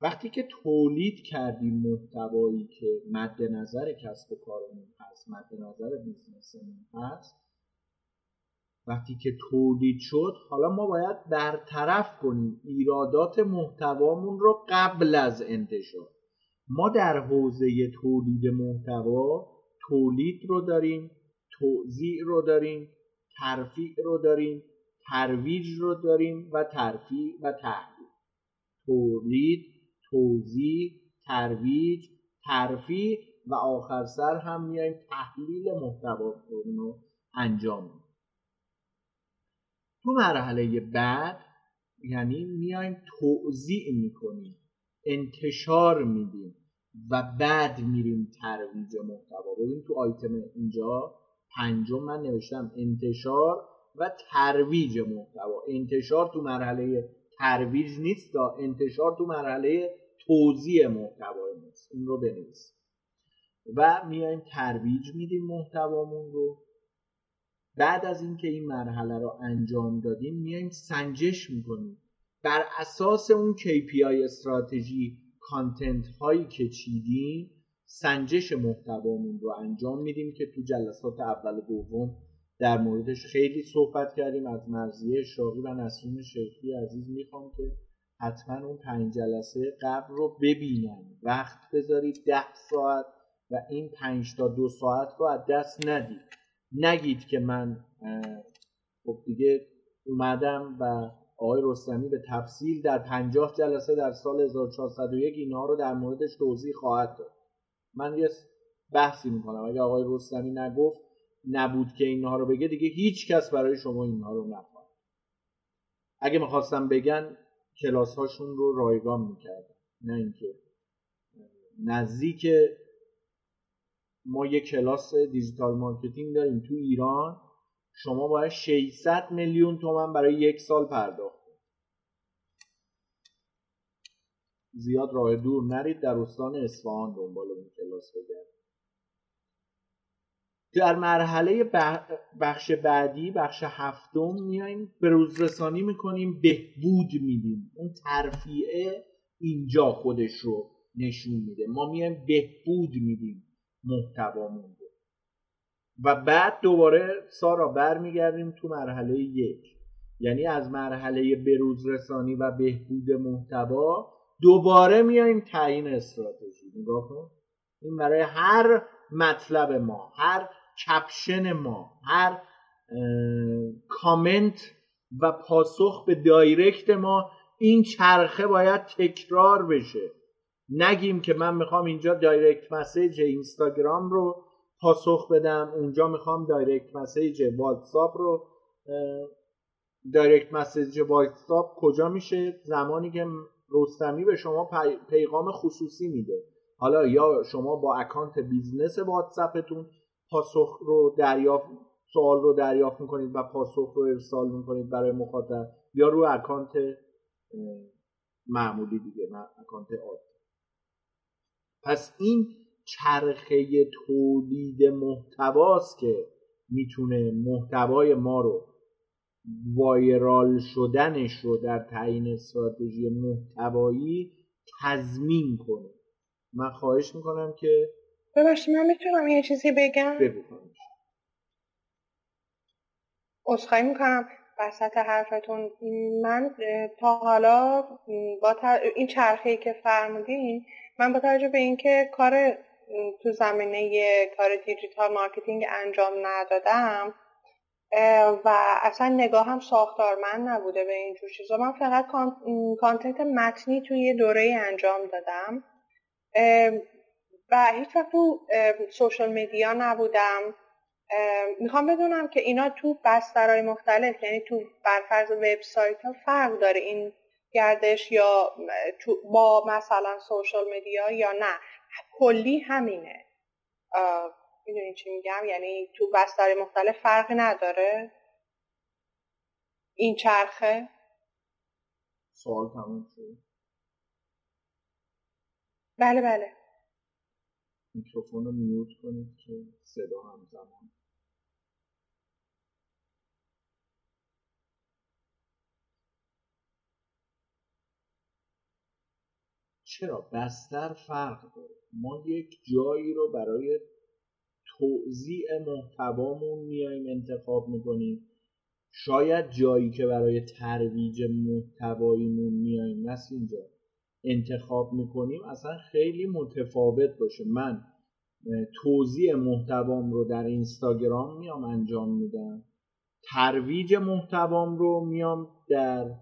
وقتی که تولید کردیم محتوایی که مد نظر کسب و کارمون هست مد نظر بیزنسمون هست وقتی که تولید شد حالا ما باید برطرف کنیم ایرادات محتوامون رو قبل از انتشار. ما در حوزه تولید محتوا تولید رو داریم توضیع رو داریم ترفیع رو داریم ترویج رو داریم و ترفیع و تحلیل. تولید توضیح ترویج ترفیع و آخر سر هم میایم تحلیل محتوا رو انجام میدیم. تو مرحله بعد یعنی میایم توضیع می‌کنیم انتشار میدیم و بعد میریم ترویج محتوا. ببین تو آیتم اینجا پنجم من نوشتم انتشار و ترویج محتوا. انتشار تو مرحله ترویج نیست تا انتشار تو مرحله توزیع محتوا نیست. این رو بنویسیم و میایم ترویج میدیم محتوامون رو. بعد از اینکه این مرحله رو انجام دادیم میایم سنجش می‌کنیم. بر اساس اون KPI استراتژی کانتنت هایی که چیدیم سنجش محتوامون رو انجام میدیم که تو جلسات اول و دوم در موردش خیلی صحبت کردیم. از مرزیه شاقی و نسرین شیخی عزیز می‌خوام که حتما اون پنج جلسه قبل رو ببینن. وقت بذارید ده ساعت و این پنج تا دو ساعت رو از دست ندید. نگید که من خب دیگه اومدم و آقای رستمی به تفصیل در پنجاه جلسه در سال 1401 اینها رو در موردش توضیح خواهد داد. من یه بحثی می‌کنم. اگه آقای رستمی نگفت نبود که اینها رو بگه دیگه هیچ کس برای شما اینها رو نخواهد اگه می‌خواستم بگن کلاس هاشون رو رایگان می‌کردن نه اینکه نزدیک ما یه کلاس digital marketing داریم تو ایران. شما باید 600 میلیون تومن برای یک سال پرداخت زیاد راه دور نرید در استان اصفهان دنبال اون کلاس بگردید. در مرحله بخش بعدی بخش هفتم میایم به روزرسانی می‌کنیم بهبود میدیم. اون ترفیعه اینجا خودش رو نشون میده. ما میایم بهبود میدیم. محتوامون رو و بعد دوباره سارا برمیگردیم تو مرحله یک. یعنی از مرحله بروز رسانی و بهبود محتوا دوباره میایم تعیین استراتژی. نگاه کن. این برای هر مطلب ما هر کپشن ما هر کامنت و پاسخ به دایرکت ما این چرخه باید تکرار بشه. نگیم که من می‌خوام اینجا direct message اینستاگرام رو پاسخ بدم اونجا می‌خوام direct message واتساپ رو direct message واتساپ کجا میشه؟ زمانی که رستمی به شما پیغام خصوصی میده. حالا یا شما با اکانت business واتساپتون پاسخ رو دریافت سوال رو دریافت می‌کنید و پاسخ رو ارسال می‌کنید برای مخاطب یا رو اکانت معمولی دیگه اکانت عادی. پس این چرخه تولید محتواست که می‌تونه محتوای ما رو وایرال شدنش رو در تعیین استراتژی محتوایی تضمین کنه. من خواهش می‌کنم که ببخشید من می‌تونم یه چیزی بگم؟ بگو می‌کنم وسط حرفتون. من تا حالا با این چرخه که فرمودین من با توجه به اینکه کار تو زمینه کار digital marketing انجام ندادم و اصلا نگاهم ساختارمند نبوده به اینجور چیزا من فقط کانتنت متنی توی دوره انجام دادم. و هیچ وقت تو سوشال میدیا نبودم. می‌خوام بدونم که اینا تو بسترهای مختلف یعنی تو برفرض وبسایت ها فرق داره این گردش یا با مثلا سوشال میدیا یا نه. کلی همینه. می‌دونی چی میگم؟ یعنی تو بستر مختلف فرقی نداره. این چرخه؟ سوال تموم شد. بله بله. میکروفون رو میوت کنید که صدا همزمان چرا بستر فرق داره؟ ما یک جایی رو برای توضیع محتوامون میایم انتخاب می‌کنیم. شاید جایی که برای ترویج محتواییمون میایم مثل اینجا. انتخاب می‌کنیم اصلا خیلی متفاوت باشه. من توضیح محتوام رو در اینستاگرام میام انجام میدم. ترویج محتوام رو میام در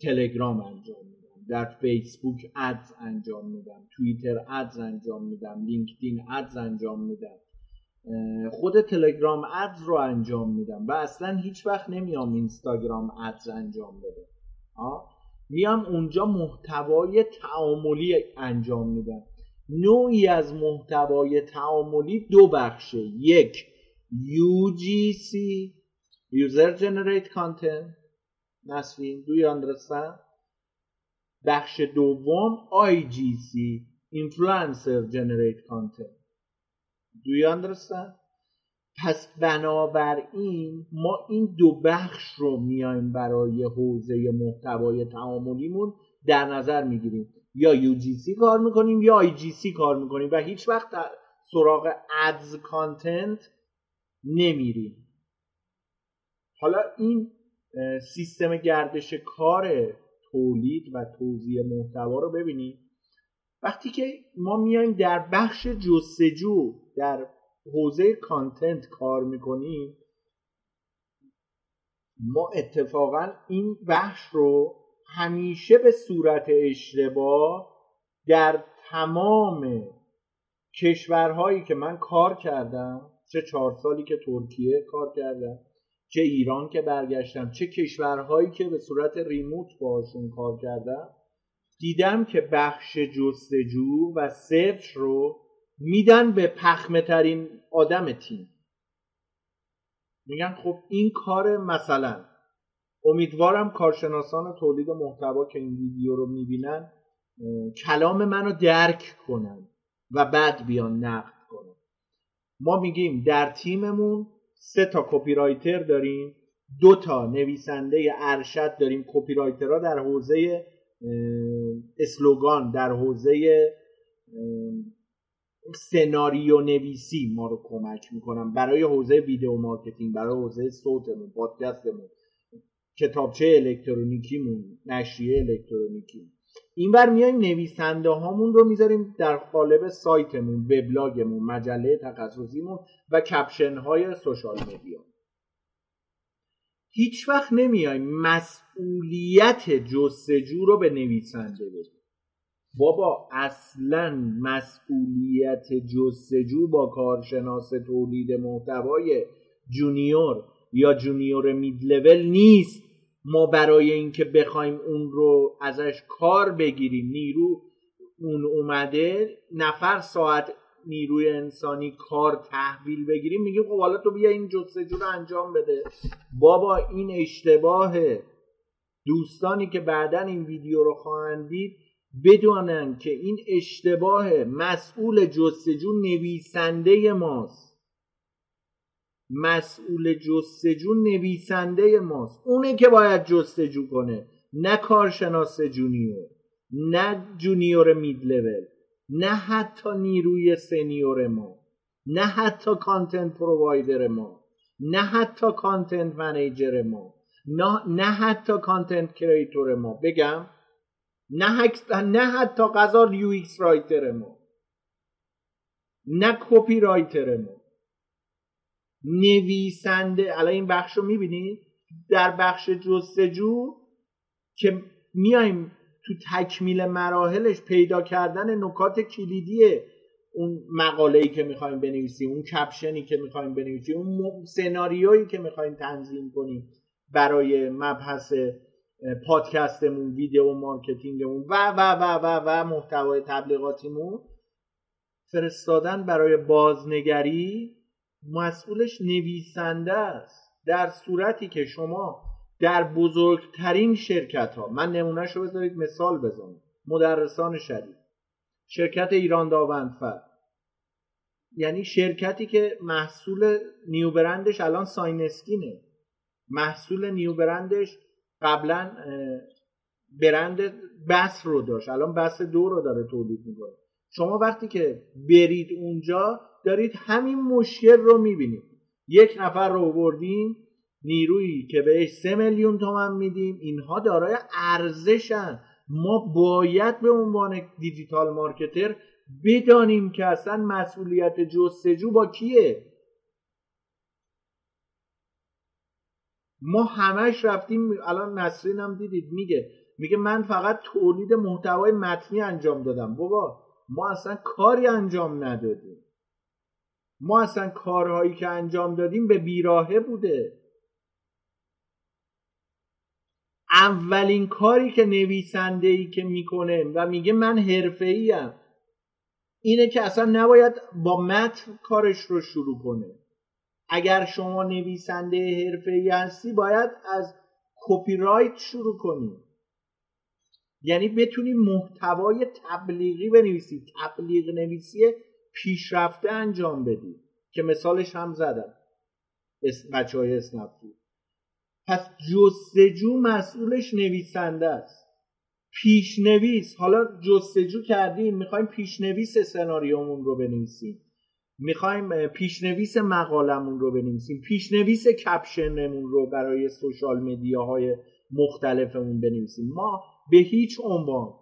تلگرام انجام در فیسبوک ادز انجام میدم توییتر ادز انجام میدم لینکدین ادز انجام میدم. خود تلگرام ادز رو انجام میدم. و اصلا هیچ وقت نمیام اینستاگرام ادز انجام بده. میام اونجا محتوای تعاملی انجام میدم. نوعی از محتوای تعاملی دو بخشه. یک UGC User Generate Content. نسوین do you understand? بخش دوم IGC Influencer Generate Content. Do you understand? پس بنابراین ما این دو بخش رو میایم برای حوزه محتوای تعاملیمون در نظر می‌گیریم. یا UGC کار می‌کنیم یا IGC کار می‌کنیم و هیچ وقت سراغ ادز کانتنت نمیریم. حالا این سیستم گردش کار تولید و توضیح محتوا رو ببینید وقتی که ما میایم در بخش جستجو در حوزه کانتنت کار می‌کنیم ما اتفاقا این بخش رو همیشه به صورت اشتباه در تمام کشورهایی که من کار کردم چه چهار سالی که ترکیه کار کردم چه ایران که برگشتم چه کشورهایی که به صورت ریموت باشون کار کردم دیدم که بخش جستجو و سرچ رو میدن به پخمه ترین آدم تیم. میگن خب این کار مثلا امیدوارم کارشناسان تولید محتوا که این ویدیو رو می‌بینن کلام منو درک کنن و بعد بیان نقد کنن. ما میگیم در تیممون سه تا copywriter داریم دو تا نویسنده ارشد داریم. copywriter ها در حوزه slogan در حوزه سناریو نویسی ما رو کمک می‌کنن. برای حوزه video marketing برای حوزه صوتمون پادکستمون کتابچه الکترونیکیمون نشریه الکترونیکی. اینور میایم نویسنده هامون رو می‌ذاریم در قالب سایتمون وبلاگمون مجله تخصصیمون و caption های social media. هیچ وقت نمیایم مسئولیت جستجو رو به نویسنده بدیم. بابا اصلا مسئولیت جستجو با کارشناس تولید محتوای junior یا junior mid level نیست. ما برای اینکه بخوایم اون رو ازش کار بگیریم نیرو اون اومده نفر ساعت نیروی انسانی کار تحویل بگیریم میگیم خب حالا تو بیا این جستجو رو انجام بده. بابا این اشتباه دوستانی که بعدا این ویدیو رو خواهند دید بدونن که این اشتباه مسئول جستجو نویسنده ماست. مسئول جستجو نویسنده ماست. اونه که باید جستجو کنه نه کارشناس junior نه junior mid level نه حتی نیروی senior ما نه حتی content provider ما نه حتی content manager ما نه, نه حتی content creator ما. بگم نه, نه حتی قضا UX writer ما نه copywriter ما. نویسنده الان این بخش رو می‌بینید؟ در بخش جستجو که میایم تو تکمیل مراحلش پیدا کردن نکات کلیدی اون مقاله ای که می‌خوایم بنویسیم اون caption ی که می‌خوایم بنویسیم اون سناریویی که می‌خوایم تنظیم کنیم برای مبحث پادکستمون video marketing مون و و و و و محتوای تبلیغاتیمون فرستادن برای بازنگری مسئولش نویسنده است. در صورتی که شما در بزرگترین شرکت ها من نمونهش رو بذارید مثال بزنم. مدرسان شدید. شرکت ایران داوندفر یعنی شرکتی که محصول نیو برندش الان ساینسکینه. محصول نیو برندش قبلا برند بس رو داشت. الان بس دو رو داره تولید می‌کنه. شما وقتی که برید اونجا دارید همین مشکل رو می‌بینید. یک نفر رو بردیم نیرویی که بهش سه میلیون تومن میدیم اینها دارای ارزشن. ما باید به عنوان دیجیتال مارکتر بدانیم که اصلا مسئولیت جستجو با کیه. ما همش رفتیم الان نسرین هم دیدید میگه میگه من فقط تولید محتوای متنی انجام دادم. بابا ما اصلا کاری انجام ندادیم. ما اصلا کارهایی که انجام دادیم به بیراهه بوده. اولین کاری که نویسنده ای که می‌کنه و میگه من حرفه ام اینه که اصلا نباید با متن کارش رو شروع کنه. اگر شما نویسنده حرفه ای هستی باید از copywrite شروع کنی. یعنی بتونی محتوای تبلیغی بنویسی. تبلیغ نویسی پیشرفته انجام بدی که مثالش هم زدم. بچه های اسنپفود پس جستجو مسئولش نویسنده است. پیشنویس. حالا جستجو کردیم. می‌خوایم پیشنویس سناریومون رو بنویسیم. می‌خوایم پیشنویس مقالمون رو بنویسیم. پیشنویس caption مون رو برای social media های مختلفمون بنویسیم. ما به هیچ عنوان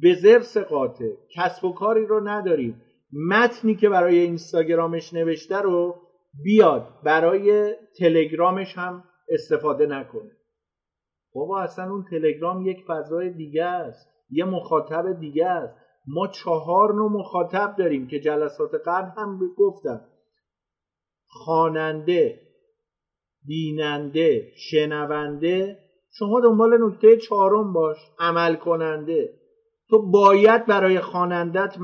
به زرس قاطع کسب و کاری رو نداریم. متنی که برای اینستاگرامش نوشته رو بیاد برای تلگرامش هم استفاده نکنه. بابا اصلا اون تلگرام یک فضای دیگه است. یه مخاطب دیگه است. ما چهار نوع مخاطب داریم که جلسات قبل هم گفتم. خواننده بیننده شنونده. شما دنبال نکته چهارم باش. عمل کننده تو باید برای خوانندت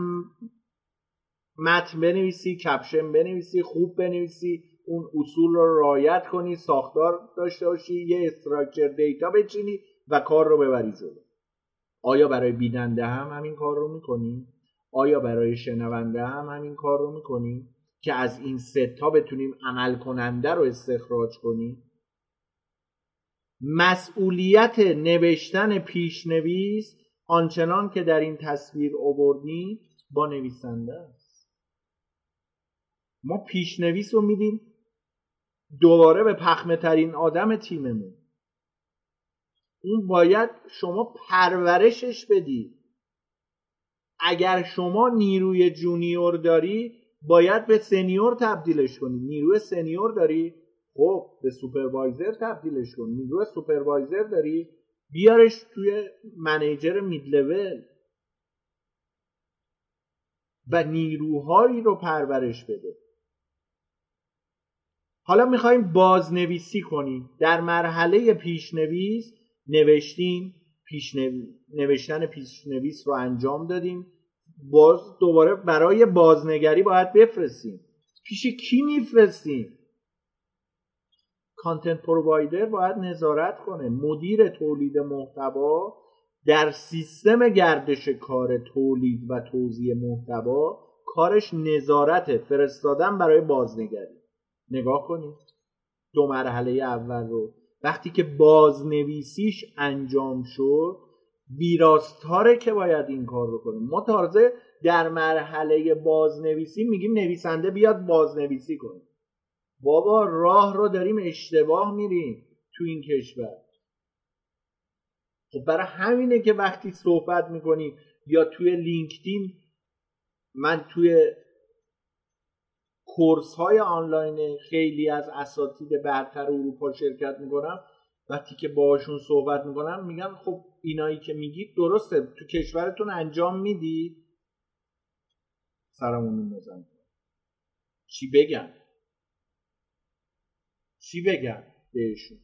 متن بنویسی کپشن بنویسی خوب بنویسی اون اصول رو رعایت کنی ساختار داشته باشی یه استراکچر دیتا بچینی و کار رو ببری جلو آیا برای بیننده هم همین کار رو می‌کنی؟ آیا برای شنونده هم همین کار رو می‌کنی؟ که از این ستا بتونیم عمل کننده رو استخراج کنیم مسئولیت نوشتن پیشنویس آنچنان که در این تصویر آوردیم با نویسنده است ما پیشنویس رو میدیم دوباره به پخمه ترین آدم تیممون. اون باید شما پرورشش بدی. اگر شما نیروی junior داری باید به senior تبدیلش کنی. نیروی senior داری خب به supervisor تبدیلش کن. نیروی supervisor داری بیارش توی manager mid level. و نیروهایی رو پرورش بده. حالا می‌خوایم بازنویسی کنیم. در مرحله پیشنویس نوشتیم نوشتن پیشنویس رو انجام دادیم. باز دوباره برای بازنگری باید بفرستیم. پیش کی میفرستیم؟ کانتنت پرووایدر باید نظارت کنه. مدیر تولید محتوا در سیستم گردش کار تولید و توزیع محتوا کارش نظارت فرستادن برای بازنگری. نگاه کنید دو مرحله اول رو. وقتی که بازنویسیش انجام شد ویراستاره که باید این کار رو کنیم ما تازه در مرحله بازنویسی میگیم نویسنده بیاد بازنویسی کنه. بابا راه رو داریم اشتباه میریم تو این کشور. خب برای همینه که وقتی صحبت می‌کنیم یا توی لینکدین من توی کورس های آنلاین خیلی از اساتید برتر اروپا شرکت می‌کنم. وقتی که باشون صحبت می‌کنم میگم خب اینایی که میگید درسته تو کشورتون انجام می‌دید؟ سرمون میزن چی بگم چی بگم بهشون؟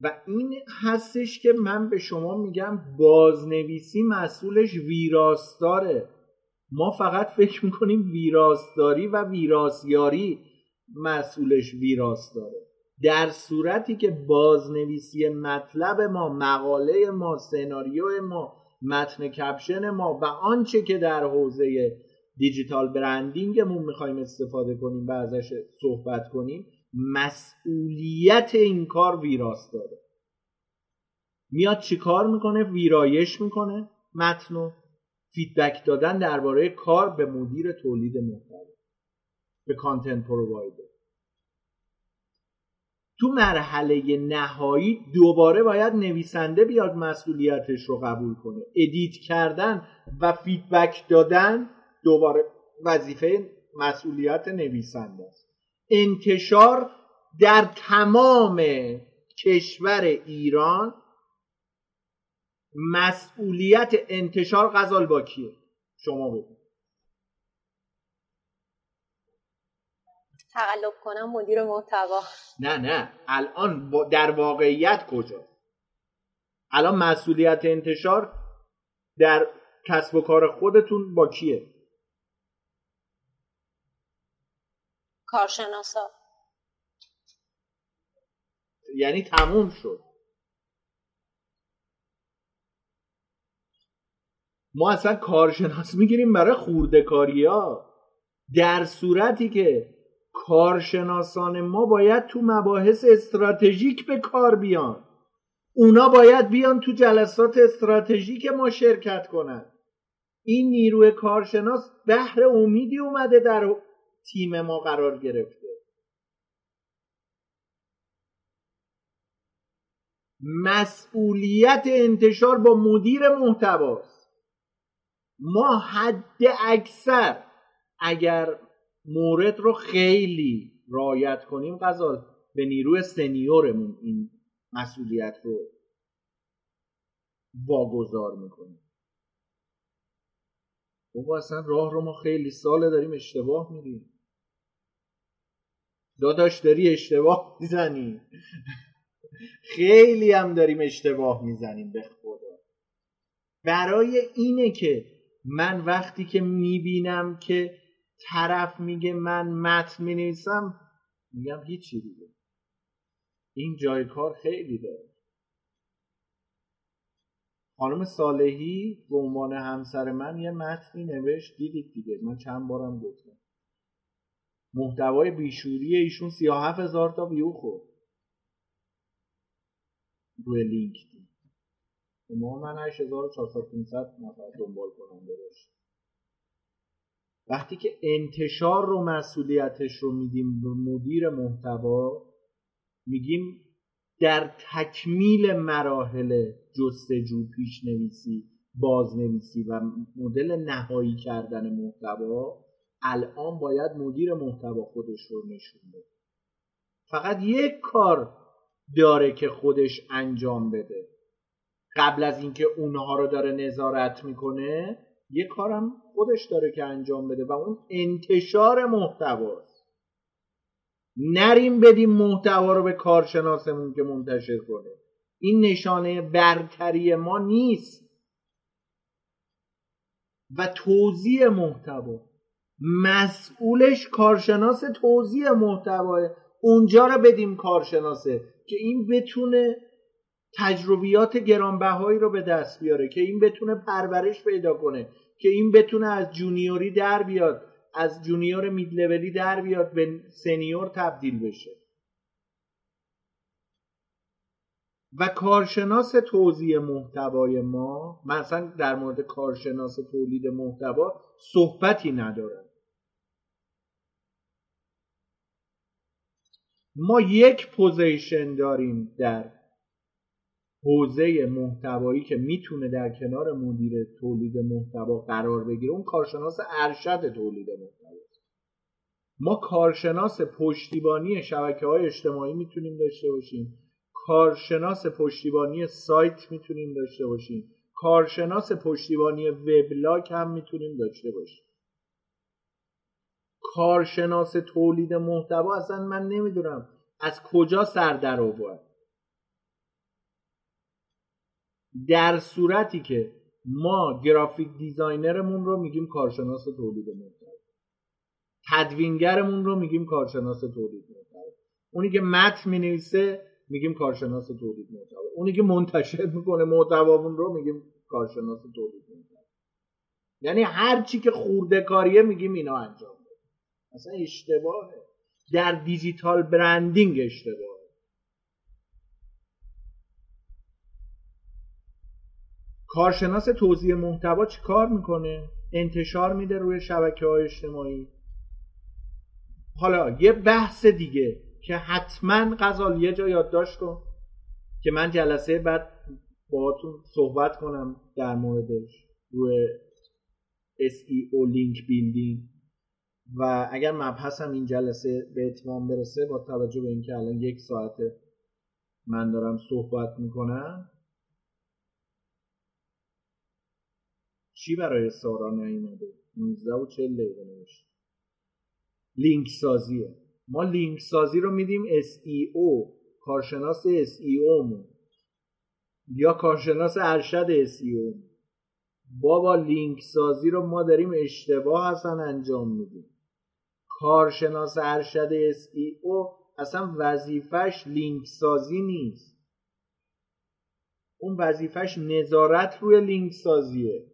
و این هستش که من به شما میگم بازنویسی مسئولش ویراستاره. ما فقط فکر می‌کنیم ویراستاری و ویراسیاری مسئولش ویراس داره در صورتی که بازنویسی مطلب ما مقاله ما سناریو ما متن کپشن ما و آنچه که در حوزه دیجیتال برندینگمون می‌خوایم استفاده کنیم و ازش صحبت کنیم مسئولیت این کار ویراس داره میاد چیکار می‌کنه؟ ویرایش می‌کنه متن و feedback دادن درباره کار به مدیر تولید محتوا به content provider. تو مرحله نهایی دوباره باید نویسنده بیاد مسئولیتش رو قبول کنه. edit کردن و feedback دادن دوباره وظیفه مسئولیت نویسنده است. انتشار در تمام کشور ایران مسئولیت انتشار غزال با کیه؟ شما بگید تقلب کنم مدیر محتوا. نه نه. الان در واقعیت کجا؟ الان مسئولیت انتشار در کسب و کار خودتون با کیه؟ کارشناسا. یعنی تموم شد. ما اصلا کارشناس می‌گیریم برای خورده ها در صورتی که کارشناسان ما باید تو مباحث استراتژیک به کار بیان. اونا باید بیان تو جلسات استراتژیک ما شرکت کنن. این نیروی کارشناس بهر امیدی اومده در تیم ما قرار گرفته. مسئولیت انتشار با مدیر محتواست. ما حد اکثر اگر مورد رو خیلی رایت کنیم غزال به نیروی سنیورمون این مسئولیت رو واگذار می‌کنیم. بابا اصلا راه رو ما خیلی ساله داریم اشتباه میریم داداش داری اشتباه می‌زنی. خیلی هم داریم اشتباه می‌زنیم به خدا. برای اینه که من وقتی که می‌بینم که طرف میگه من متن می‌نویسم میگم هیچی دیگه. این جای کار خیلی داره. خانم صالحی به عنوان همسر من یه متنی نوشت دیدید دیگه. من چند بارم گفتم. محتوای بیشوری ایشون هفت هزار تا ویو خورد. روی لینکدین. ما من 8400 نفر دنبال کننده داشت وقتی که انتشار رو مسئولیتش رو میدیم به مدیر محتوا میگیم در تکمیل مراحل جستجو پیشنویسی بازنویسی و مدل نهایی کردن محتوا الان باید مدیر محتوا خودش رو نشون بده. فقط یک کار داره که خودش انجام بده. قبل از اینکه اونها رو داره نظارت می‌کنه یه کارم خودش داره که انجام بده و اون انتشار محتواست. نریم بدیم محتوا رو به کارشناسمون که منتشر کنه. این نشانه برتری ما نیست. و توضیح محتوا. مسئولش کارشناس توضیح محتوا اونجا رو بدیم کارشناسه که این بتونه تجربیات گرانبهایی رو به دست بیاره که این بتونه پرورش پیدا کنه که این بتونه از جونیوری در بیاد از junior mid در بیاد به senior تبدیل بشه. و کارشناس تولید محتوای ما مثلا در مورد کارشناس تولید محتوا صحبتی نداره ما یک position داریم در حوزه محتوایی که می‌تونه در کنار مدیر تولید محتوا قرار بگیره اون کارشناس ارشد تولید محتوا ما کارشناس پشتیبانی شبکه های اجتماعی می‌تونیم داشته باشیم. کارشناس پشتیبانی سایت می‌تونیم داشته باشیم. کارشناس پشتیبانی وبلاگ هم می‌تونیم داشته باشیم. کارشناس تولید محتوا اصلا من نمی‌دونم از کجا سر در آورد. در صورتی که ما graphic designer مون رو میگیم کارشناس تولید محتوا. تدوینگرمون رو میگیم کارشناس تولید محتوا. اونی که متن می‌نویسه میگیم کارشناس تولید محتوا. اونی که منتشر می‌کنه محتوامون رو میگیم کارشناس تولید محتوا. یعنی هر چی که خرده کاریه میگیم اینا انجام بده اصلا اشتباهه. در digital branding اشتباهه. کارشناس توضیح محتوا چی کار می‌کنه؟ انتشار میده روی شبکه های اجتماعی. حالا یه بحث دیگه که حتما غزال یه جا یادداشت کن که من جلسه بعد باهاتون صحبت کنم در موردش روی SEO لینک بیلدینگ و اگر مبحثم این جلسه به اتمام برسه با توجه به اینکه الان یک ساعته من دارم صحبت می‌کنم چی برای سارا نیومده؟ 19 و 40 دقیقه نوشت لینک سازیه ما لینک سازی رو میدیم SEO کارشناس SEO مون. یا کارشناس ارشد SEO بابا لینک سازی رو ما داریم اشتباه اصلا انجام میدیم. کارشناس ارشد SEO اصلا وظیفش لینک سازی نیست. اون وظیفش نظارت روی لینک سازیه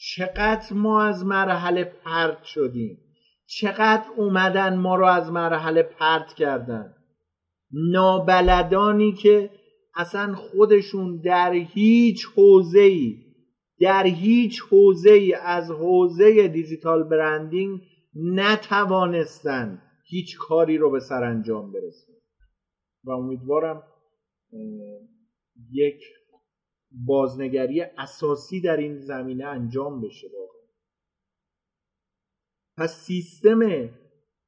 چقدر ما از مرحله پرت شدیم؟ چقدر اومدن ما رو از مرحله پرت کردن؟ نابلدانی که اصلا خودشون در هیچ حوزه ای در هیچ حوزه ای از حوزه دیجیتال برندینگ نتوانستن هیچ کاری رو به سرانجام برسونن. و امیدوارم یک بازنگری اساسی در این زمینه انجام بشه واقعا. پس سیستم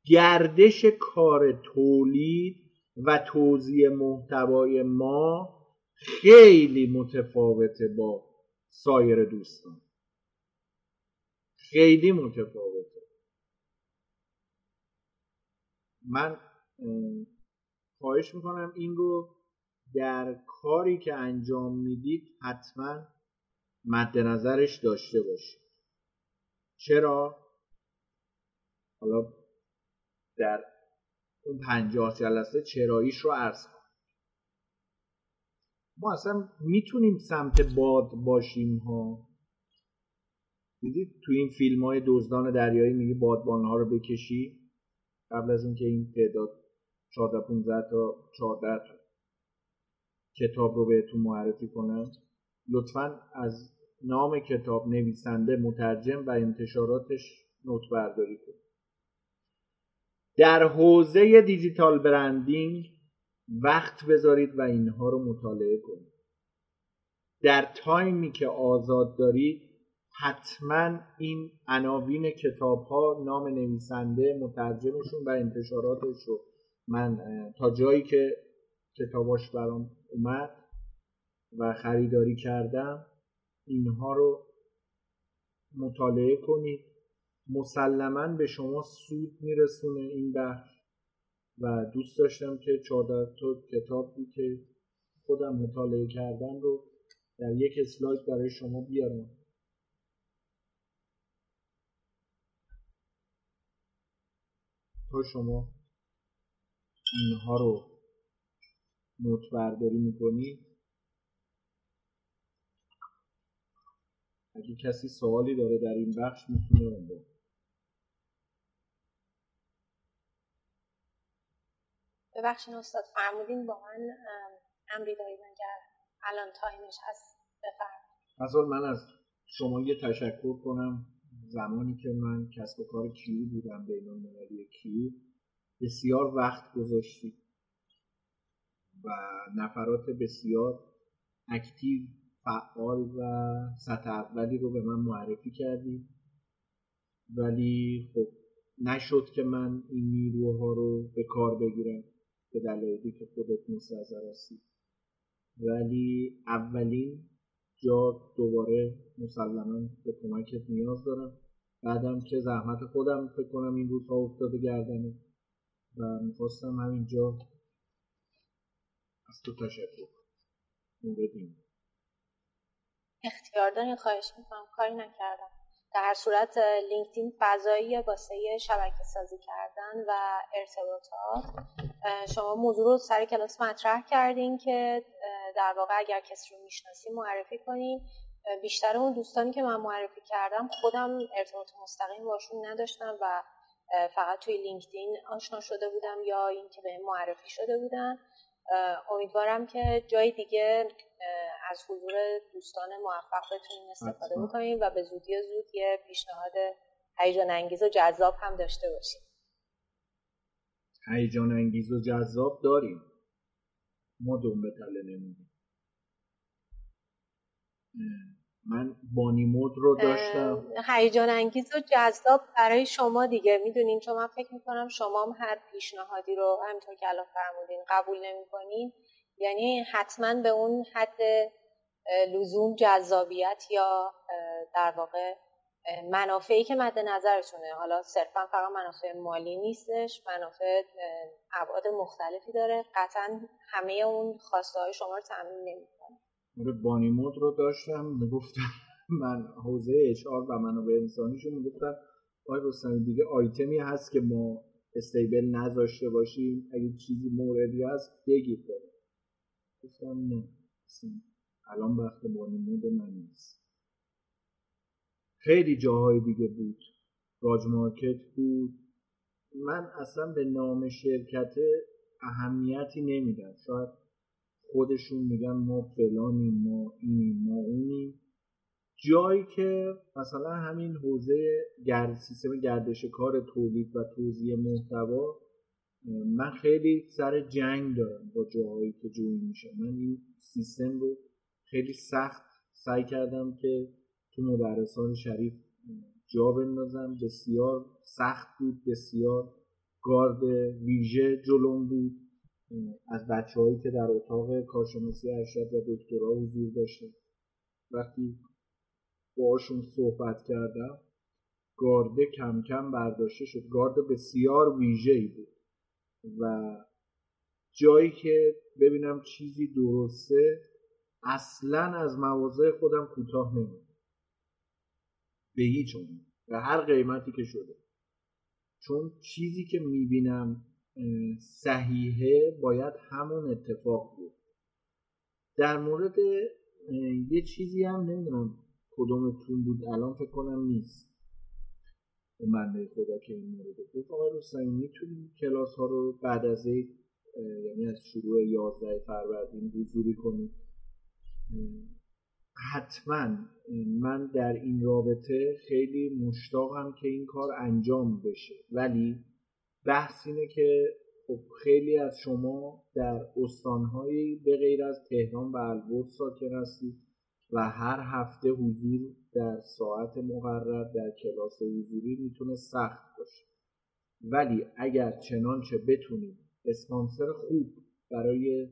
گردش کار تولید و توزیع محتوای ما خیلی متفاوته با سایر دوستان. خیلی متفاوته. من خواهش می‌کنم این رو در کاری که انجام می‌دید حتما مد نظرش داشته باشید. چرا؟ حالا در اون پنجاه جلسه چراییش رو عرض کنم. ما اصلا می‌تونیم سمت باد باشیم ها. دیدید تو این فیلم های دزدان دریایی میگه بادبان ها رو بکشی. قبل از اینکه این تعداد 14 15 تا 14 تا کتاب رو بهتون معرفی کنم. لطفا از نام کتاب نویسنده مترجم و انتشاراتش نوت برداری کنید در حوزه دیجیتال برندینگ وقت بذارید و اینها رو مطالعه کنید. در تایمی که آزاد دارید حتما این عناوین کتاب ها نام نویسنده مترجمشون و انتشاراتش رو من تا جایی که کتاباش برام اومد و خریداری کردم اینها رو مطالعه کنید. مسلما به شما سود میرسونه این بحث و دوست داشتم که چهارده تا کتابی که خودم مطالعه کردم رو در یک اسلاید برای شما بیارم. تا شما اینها رو نوت برداری می‌کنید اگه کسی سوالی داره در این بخش می‌تونه اون ببخشید استاد فرمودین با من امری دارید اگر الان تایمش هست؟ بفرمایید. من از شما یه تشکر کنم. زمانی که من کسب و کار کیو بودم بین المللی کیو بسیار وقت گذاشتید و نفرات بسیار اکتیو فعال و سطح اولی رو به من معرفی کردید ولی خب نشد که من این نیروها رو به کار بگیرم به دلایلی که خودت مستظر هستی. ولی اولین جا دوباره مسلما به کمکت نیاز دارم. بعدم که زحمت خودم فکر کنم این روزها افتاده گردنه و می‌خواستم همینجا از تو تشکر مورد این اختیار دارین خواهش می‌کنم. کاری نکردم. در هر صورت لینکدین فضایی واسه شبکه سازی کردن و ارتباطات. شما موضوع رو سر کلاس مطرح کردین که در واقع اگر کسی رو می‌شناسی معرفی کنین. بیشتر اون دوستانی که من معرفی کردم خودم ارتباط مستقیم باشون نداشتم و فقط توی لینکدین آشنا شده بودم یا اینکه به معرفی شده بودن. امیدوارم که جای دیگه از حضور دوستان موفق بتونیم استفاده بکنیم و به زودی زود یه پیشنهاد هیجان انگیز و جذاب هم داشته باشیم هیجان انگیز و جذاب داریم. ما دنبه تله نمیدیم من بانی مود رو داشتم. هیجان انگیز و جذاب برای شما دیگه. می‌دونین چون من فکر می‌کنم شما هم هر پیشنهادی رو همینطور که الان فرمودین قبول نمی‌کنین. یعنی حتما به اون حد لزوم جذابیت یا در واقع منافعی که مد نظرتونه. حالا صرفا فقط منافع مالی نیستش منافع ابعاد مختلفی داره. قطعا همه اون خواسته های شما رو تامین نمی‌کنه. آره بانی مود رو داشتم می‌گفتم من حوزه اچ و منابع انسانیشو می‌گفتم آقای رستمی دیگه آیتمی هست که ما استیبل نذاشته باشیم. اگه چیزی موردی هست بگید گفتم نه الان وقت بانی مود من نیست. خیلی جاهای دیگه بود. راج مارکت بود. من اصلا به نام شرکت اهمیتی نمیدم. شاید خودشون میگن ما فلانیم ما اینیم ما اونیم جایی که مثلا همین حوزه گرد سیستم گردش کار تولید و توزیع محتوا من خیلی سر جنگ دارم با جاهایی که جوی میشه. من این سیستم رو خیلی سخت سعی کردم که تو مدرسان شریف جا بندازم. بسیار سخت بود بسیار گارد ویژه جلوم بود. از بچه هایی که در اتاق کارشناسی ارشد و دکترا حضور داشته وقتی باشون صحبت کردم گارده کم کم برداشته شد. گارد بسیار ویژه بود. و جایی که ببینم چیزی درسته اصلا از مواضع خودم کوتاه نمید به هیچ به هر قیمتی که شده. چون چیزی که می‌بینم صحیحه باید همون اتفاق بود در مورد یه چیزی هم نمی‌دونم کدومتون بود الان فکر کنم نیست. اون بنده خدا که این مورد گفت. آقای رستمی می‌تونیم کلاس ها رو بعد از یک یعنی از شروع 11 فروردین حضوری کنیم حتما. من در این رابطه خیلی مشتاقم که این کار انجام بشه. ولی بحث اینه که خب خیلی از شما در استانهایی به غیر از تهران و البرز ساکن هستید و هر هفته حضور در ساعت مقرر در کلاس حضوری می‌تونه سخت باشه. ولی اگر چنانچه بتونید اسپانسر خوب برای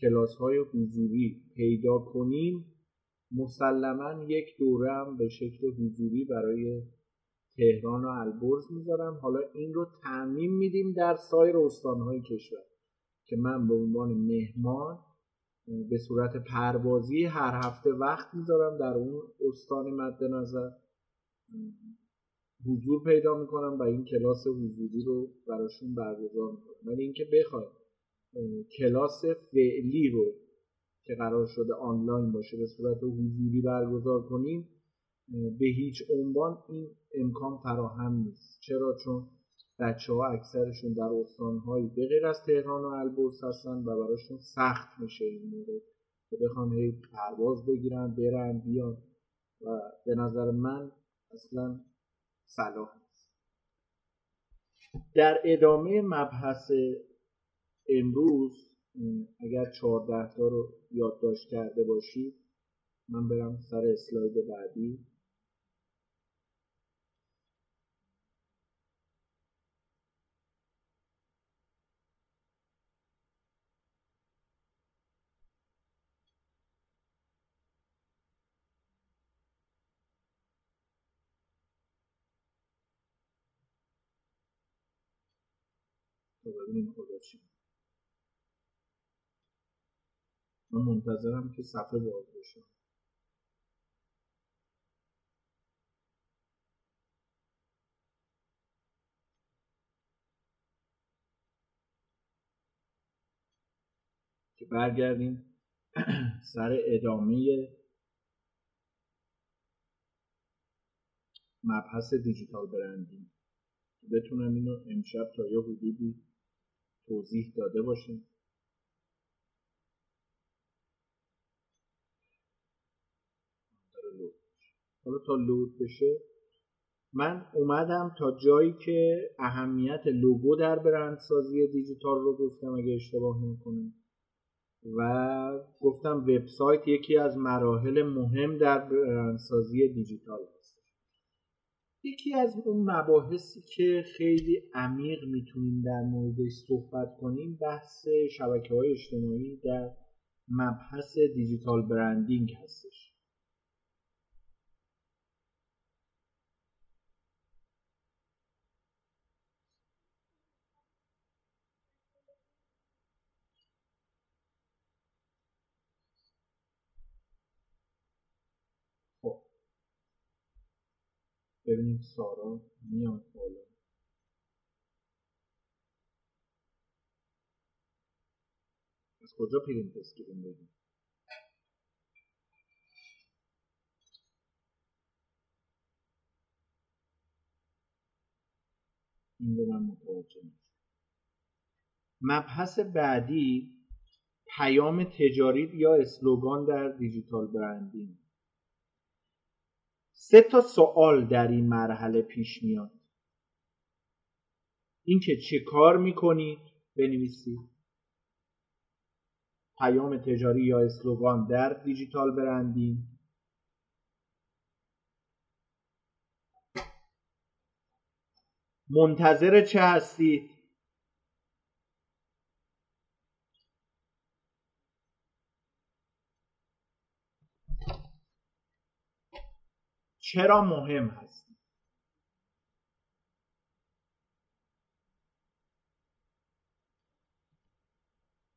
کلاس های حضوری پیدا کنیم مسلما یک دوره هم به شکل حضوری برای تهران و البرز می‌ذارم. حالا این رو تعمین میدیم در سایر استانهای کشور که من به عنوان مهمان به صورت پروازی هر هفته وقت می‌ذارم در اون استان مد نظر حضور پیدا می‌کنم و این کلاس حضوری رو براشون برگزار می‌کنم. ولی اینکه بخواید کلاس فعلی رو که قرار شده آنلاین باشه به صورت حضوری برگزار کنیم به هیچ عنوان این امکان فراهم نیست. چرا؟ چون بچه ها اکثرشون در استانهایی به غیر از تهران و البرز هستن و براشون سخت میشه این مورد که بخوان هی پرواز بگیرن برن بیان. و به نظر من اصلا صلاح نیست. در ادامه مبحث امروز اگر چهارده تا رو یادداشت کرده باشید من برم سر اسلاید بعدی. ببینیم خدا چی من منتظرم که صفحه باز بشه. که برگردیم سر ادامه مبحث دیجیتال برندینگ. بتونم اینو امشب تا یه حدودی توضیح داده باشیم. حالا تا لود بشه من اومدم تا جایی که اهمیت لوگو در برندسازی دیجیتال رو گفتم اگه اشتباه نکنم و گفتم وبسایت یکی از مراحل مهم در برندسازی دیجیتال یکی از اون مباحثی که خیلی عمیق می‌تونیم در موردش صحبت کنیم بحث شبکه های اجتماعی در مبحث دیجیتال برندینگ هستش. ببینیم سارا میاد بالا. از کجا print screen بگیم؟ این رو من متوجه مبحث بعدی پیام تجاری یا slogan در digital branding. سه تا سوال در این مرحله پیش میاد. اینکه چه کار می‌کنید بنویسید پیام تجاری یا اسلوگان در دیجیتال برندینگ منتظر چه هستید چرا مهم هست؟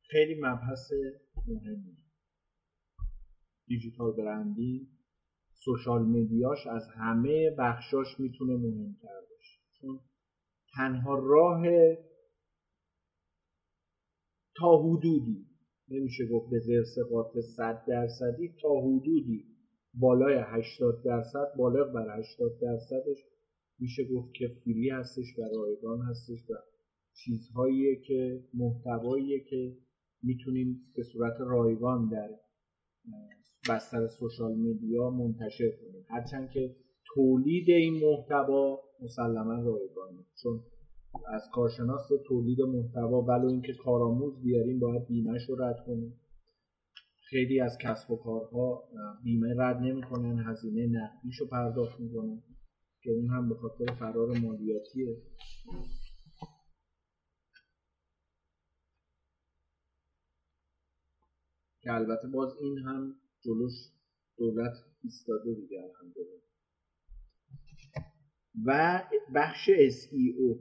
خیلی مبحث مهمی. دیجیتال برندینگ سوشال مدیاش از همه بخشاش می‌تونه مهمتر باشه. چون تنها راه تا حدودی نمیشه گفت به زرسقاط صد درصدی تا حدودی بالای 80 درصد بالغ بر 80 درصدش میشه گفت که فری هستش و رایگان هستش و چیزهاییه که محتواییه که می‌تونیم به صورت رایگان در بستر سوشال میدیا منتشر کنیم. هرچند که تولید این محتوا مسلما رایگانه چون از کارشناس تولید محتوا ولو اینکه کارآموز بیاریم باید بیمهش رو رد کنیم. خیلی از کسب و کارها بیمه رد نمی‌کنن هزینه نقدیش رو پرداخت می‌کنن که اون هم به خاطر فرار مالیاتیه. که البته باز این هم جلوش دولت ایستاده دیگه الحمدلله. و بخش SEO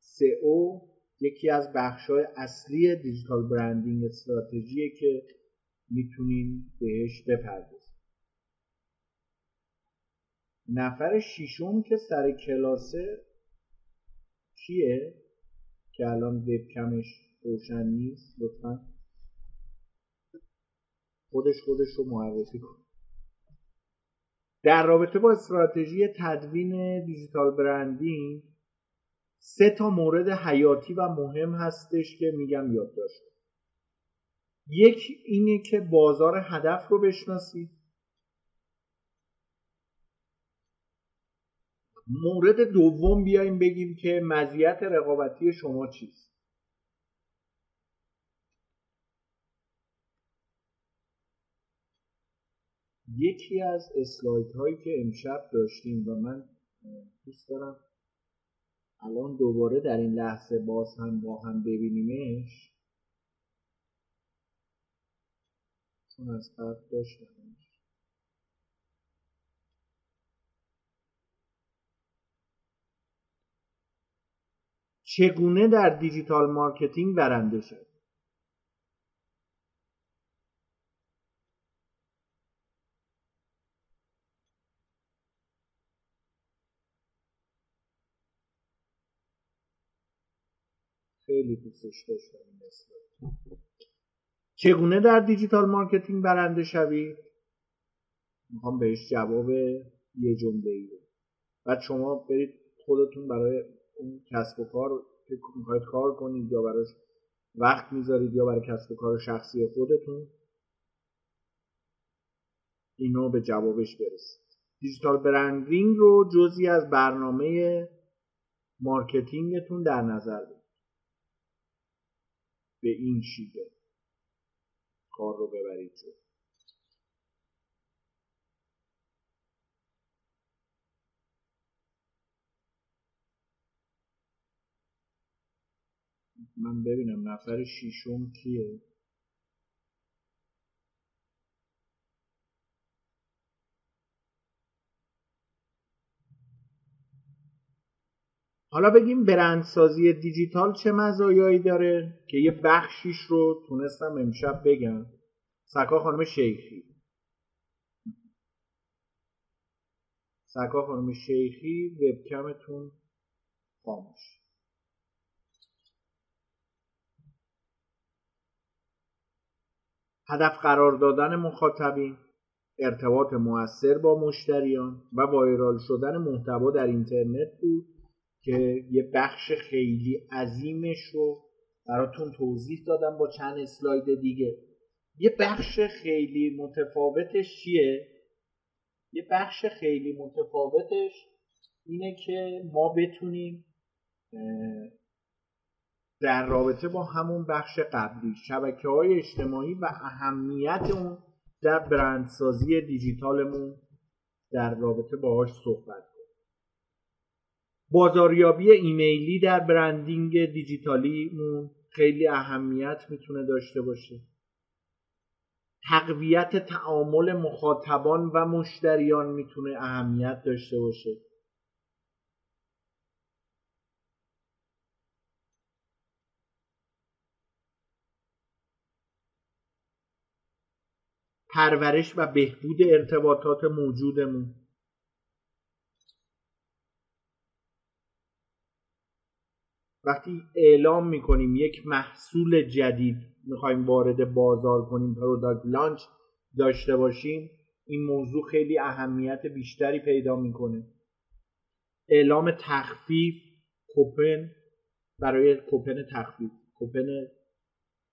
SEO یکی از بخشهای اصلی دیجیتال برندینگ استراتژیه که می‌تونیم بهش بپردازیم. نفر شیشم که سر کلاسه کیه؟ که الان وبکمش روشن نیست لطفا. خودش خودش رو معرفی کن. در رابطه با استراتژی تدوین دیجیتال برندینگ سه تا مورد حیاتی و مهم هستش که میگم یادداشت یک اینه که بازار هدف رو بشناسید. مورد دوم بیایم بگیم که مزیت رقابتی شما چیست. یکی از اسلاید هایی که امشب داشتیم و من دوست دارم الان دوباره در این لحظه باز هم با هم ببینیمش. چون از قبل چگونه در دیجیتال مارکتینگ برنده شد؟ خیلی دوستش داشتم این چگونه در digital marketing برنده شوید می‌خوام بهش جواب یه جمله ای بعد شما برید خودتون برای اون کسب و کار که می‌خواید کار کنید یا براش وقت می‌ذارید یا برای کسب و کار شخصی خودتون اینو به جوابش برسید. digital branding رو جزی از برنامه مارکتینگتون در نظر بگیرید. به این شیوه کار رو ببرید. جلو من ببینم نفر شیشم کیه؟ حالا بگیم برندسازی دیجیتال چه مزایایی داره که یه بخشیش رو تونستم امشب بگم. سکا خانم شیخی. سکا خانم شیخی وبکمتون خاموش. هدف قرار دادن مخاطبین ارتباط موثر با مشتریان و وایرال شدن محتوا در اینترنت بود. که یه بخش خیلی عظیمش رو براتون توضیح دادم با چند اسلاید دیگه یه بخش خیلی متفاوتش چیه؟ یه بخش خیلی متفاوتش اینه که ما بتونیم در رابطه با همون بخش قبلی شبکه های اجتماعی و اهمیت اون در برندسازی دیجیتالمون در رابطه باهاش صحبت بازاریابی ایمیلی در برندینگ دیجیتالیمون خیلی اهمیت می‌تونه داشته باشه. تقویت تعامل مخاطبان و مشتریان می‌تونه اهمیت داشته باشه. پرورش و بهبود ارتباطات موجودمون. وقتی اعلام می‌کنیم یک محصول جدید می‌خوایم وارد بازار کنیم product launch داشته باشیم این موضوع خیلی اهمیت بیشتری پیدا می‌کنه. اعلام تخفیف کوپن برای کوپن تخفیف. کوپن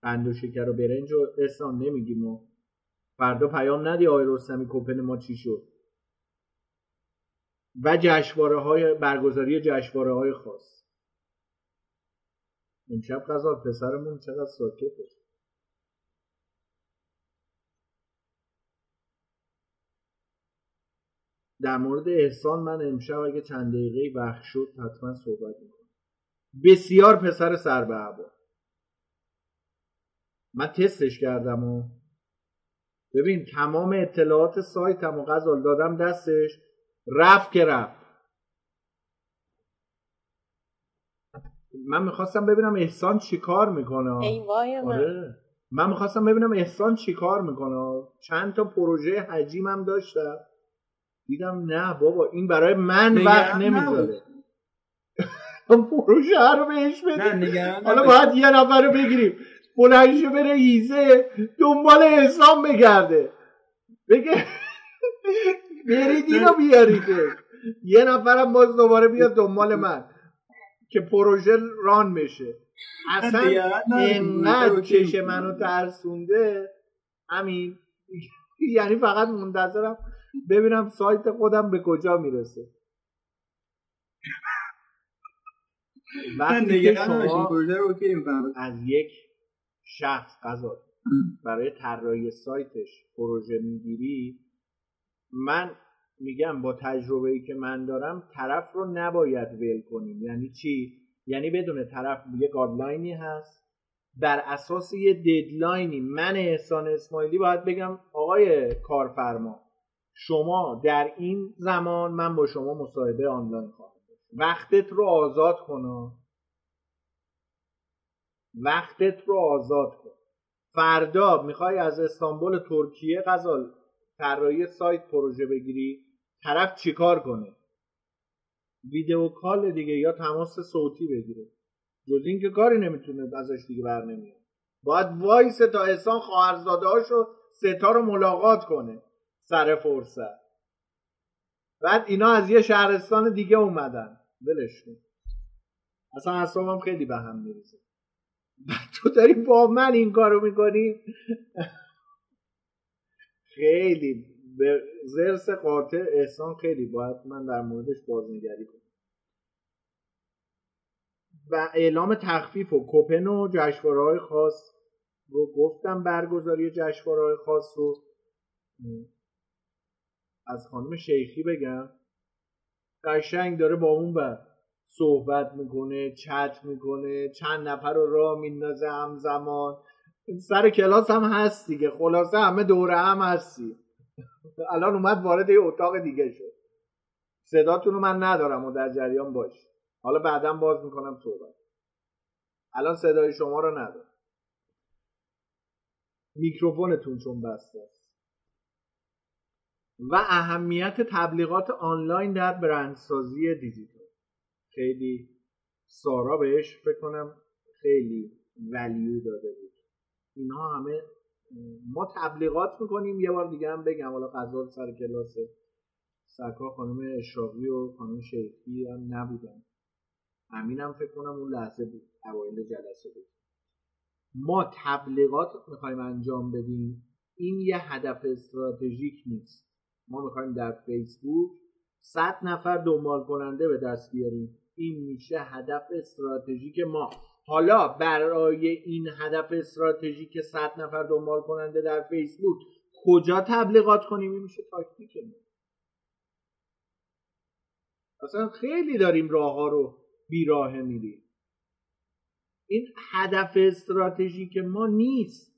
قند و شکر و برنج و اسان نمیگیم و فردا پیام ندی آقای رستمی کوپن ما چی شد. و جشنواره های برگزاری جشنواره های خاص. امشب غذا پسرمون چقدر ساکته. در مورد احسان من امشب اگه چند دقیقه وقت شد حتما صحبت می‌کنم. بسیار پسر سر به هوا. من تستش کردم و ببین تمام اطلاعات سایتم و غزال دادم دستش. رفت که رفت. من می‌خواستم ببینم احسان چی کار می‌کنه. آره. من می‌خواستم ببینم احسان چی کار می‌کنه. چند تا پروژه حجیمم داشتم. دیدم نه بابا این برای من وقت نمی‌ذاره. پروژه رو بهش بده حالا باید یه نفر رو بگیریم. بلنشه بره ایزه دنبال احسان بگرده. بگه برید اینو بیارید یه نفرم باز دوباره بیاد دنبال من. که پروژه ران بشه. اصلا انقدر چش منو ترسونده. همین. یعنی فقط منتظرم ببینم سایت خودم به کجا می‌رسه. وقتی که شما از یک شخص قضا برای طراحی سایتش پروژه می‌گیری من میگم با تجربه ای که من دارم طرف رو نباید ول کنیم. یعنی چی؟ یعنی بدون طرف یه گادلاینی هست. بر اساس یه ددلاینی من احسان اسماعیلی باید بگم آقای کارفرما شما در این زمان من با شما مصاحبه آنلاین خواهم وقتت رو آزاد کن وقتت رو آزاد کن. فردا می‌خوای از استانبول ترکیه غزال طراحی سایت پروژه بگیری؟ طرف چیکار کنه؟ video call دیگه یا تماس صوتی بگیره. جز اینکه کاری نمی‌تونه ازش دیگه بر نمیاد. باید وایسته تا احسان خواهرزاده هاشو ستا رو ملاقات کنه. سر فرصت. بعد اینا از یه شهرستان دیگه اومدن. ولش کن. اصلا اصابم خیلی به هم میریزه. تو داری با من این کارو می‌کنی؟ خیلی زرس قاطع احسان خیلی باید من در موردش بازنگری کنم. و اعلام تخفیف و کوپن و جشنواره‌های خاص رو گفتم برگزاری جشنواره‌های خاص رو. از خانم شیخی بگم. قشنگ داره با اون بر صحبت می‌کنه چت می‌کنه چند نفر رو راه میندازه همزمان. سر کلاس هم هست دیگه خلاصه همه دوره هم هستی. الان اومد وارد یه اتاق دیگه شد. صداتون رو من ندارم و در جریان باش. حالا بعدا باز می‌کنم صحبت. الان صدای شما رو ندارم. میکروفونتون چون بسته است. و اهمیت تبلیغات آنلاین در برندسازی دیجیتال. خیلی سارا بهش فکر کنم خیلی ولیو داده بود. اینها همه ما تبلیغات می‌کنیم. یه بار دیگه هم بگم حالا قضا سر کلاس سرکار خانم اشراقی و خانم شیخی هم نبودن. همینم فکر کنم اون لحظه بود اوایل جلسه بود. ما تبلیغات می‌خوایم انجام بدیم. این یه هدف استراتژیک نیست. ما می‌خوایم در فیسبوک صد نفر دنبال کننده به دست بیاریم. این میشه هدف استراتژیک ما. حالا برای این هدف استراتژیک صد نفر دنبال کننده در فیسبوک کجا تبلیغات کنیم؟ این میشه تاکتیک ما اصلا خیلی داریم راه ها رو بیراه میریم این هدف استراتژیک ما نیست.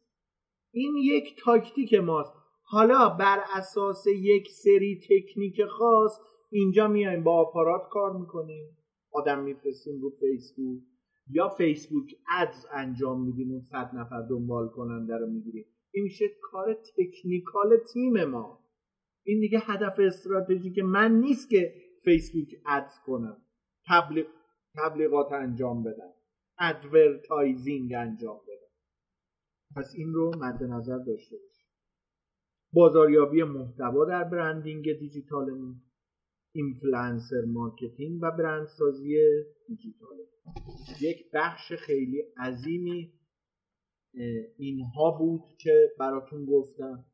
این یک تاکتیک ماست. حالا بر اساس یک سری تکنیک خاص اینجا میایم با آپارات کار می‌کنیم. آدم میفرستیم رو فیسبوک. یا فیسبوک ادز انجام میدیم اون صد نفر دنبال کننده رو می‌گیریم. این میشه کار تکنیکال تیم ما. این دیگه هدف استراتژیک من نیست که فیسبوک ads کنم. تبلیغ تبلیغات انجام بدم. advertising انجام بدم. پس این رو مد نظر داشته باشید. بازاریابی محتوا در branding دیجیتالمون. influencer marketing و برندسازی دیجیتال یک بخش خیلی عظیمی اینها بود که براتون گفتم.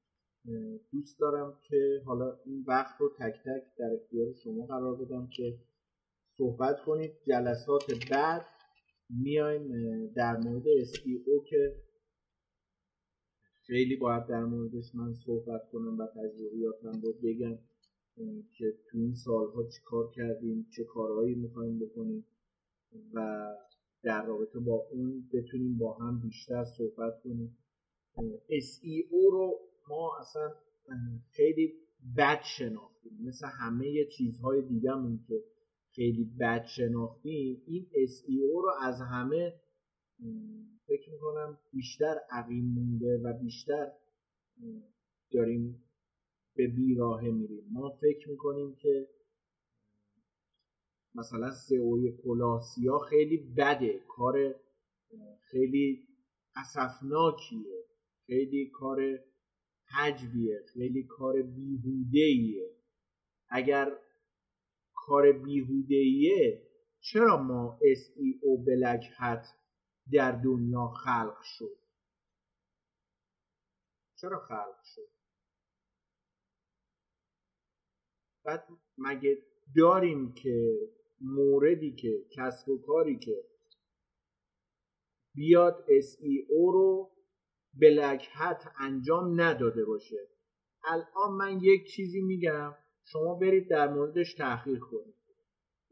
دوست دارم که حالا این وقت رو تک تک در اختیار شما قرار بدم که صحبت کنید. جلسات بعد میایم در مورد SEO که خیلی باید در موردش من صحبت کنم و تجربیاتم رو بگم. که تو این سالها چی کار کردیم چه کارهایی می‌خوایم بکنیم و در رابطه با اون بتونیم با هم بیشتر صحبت کنیم. SEO رو ما اصلا خیلی بد شناختیم. مثل همه چیزهای دیگهمون که خیلی بد شناختیم این SEO رو از همه فکر می‌کنم بیشتر عقیم مونده و بیشتر داریم به بیراهه میریم. ما فکر می‌کنیم که مثلا سئوی کلاسیا خیلی بده. کار خیلی اسفناکیه. خیلی کار حجبیه. خیلی کار بیهودهیه اگر کار بیهودهیه چرا ما SEO بلک هت در دنیا خلق شد؟ چرا خلق شد؟ بعد مگه داریم که موردی که کسب و کاری که بیاد SEO رو بلک هت انجام نداده باشه. الان من یک چیزی میگم شما برید در موردش تحقیق کنید.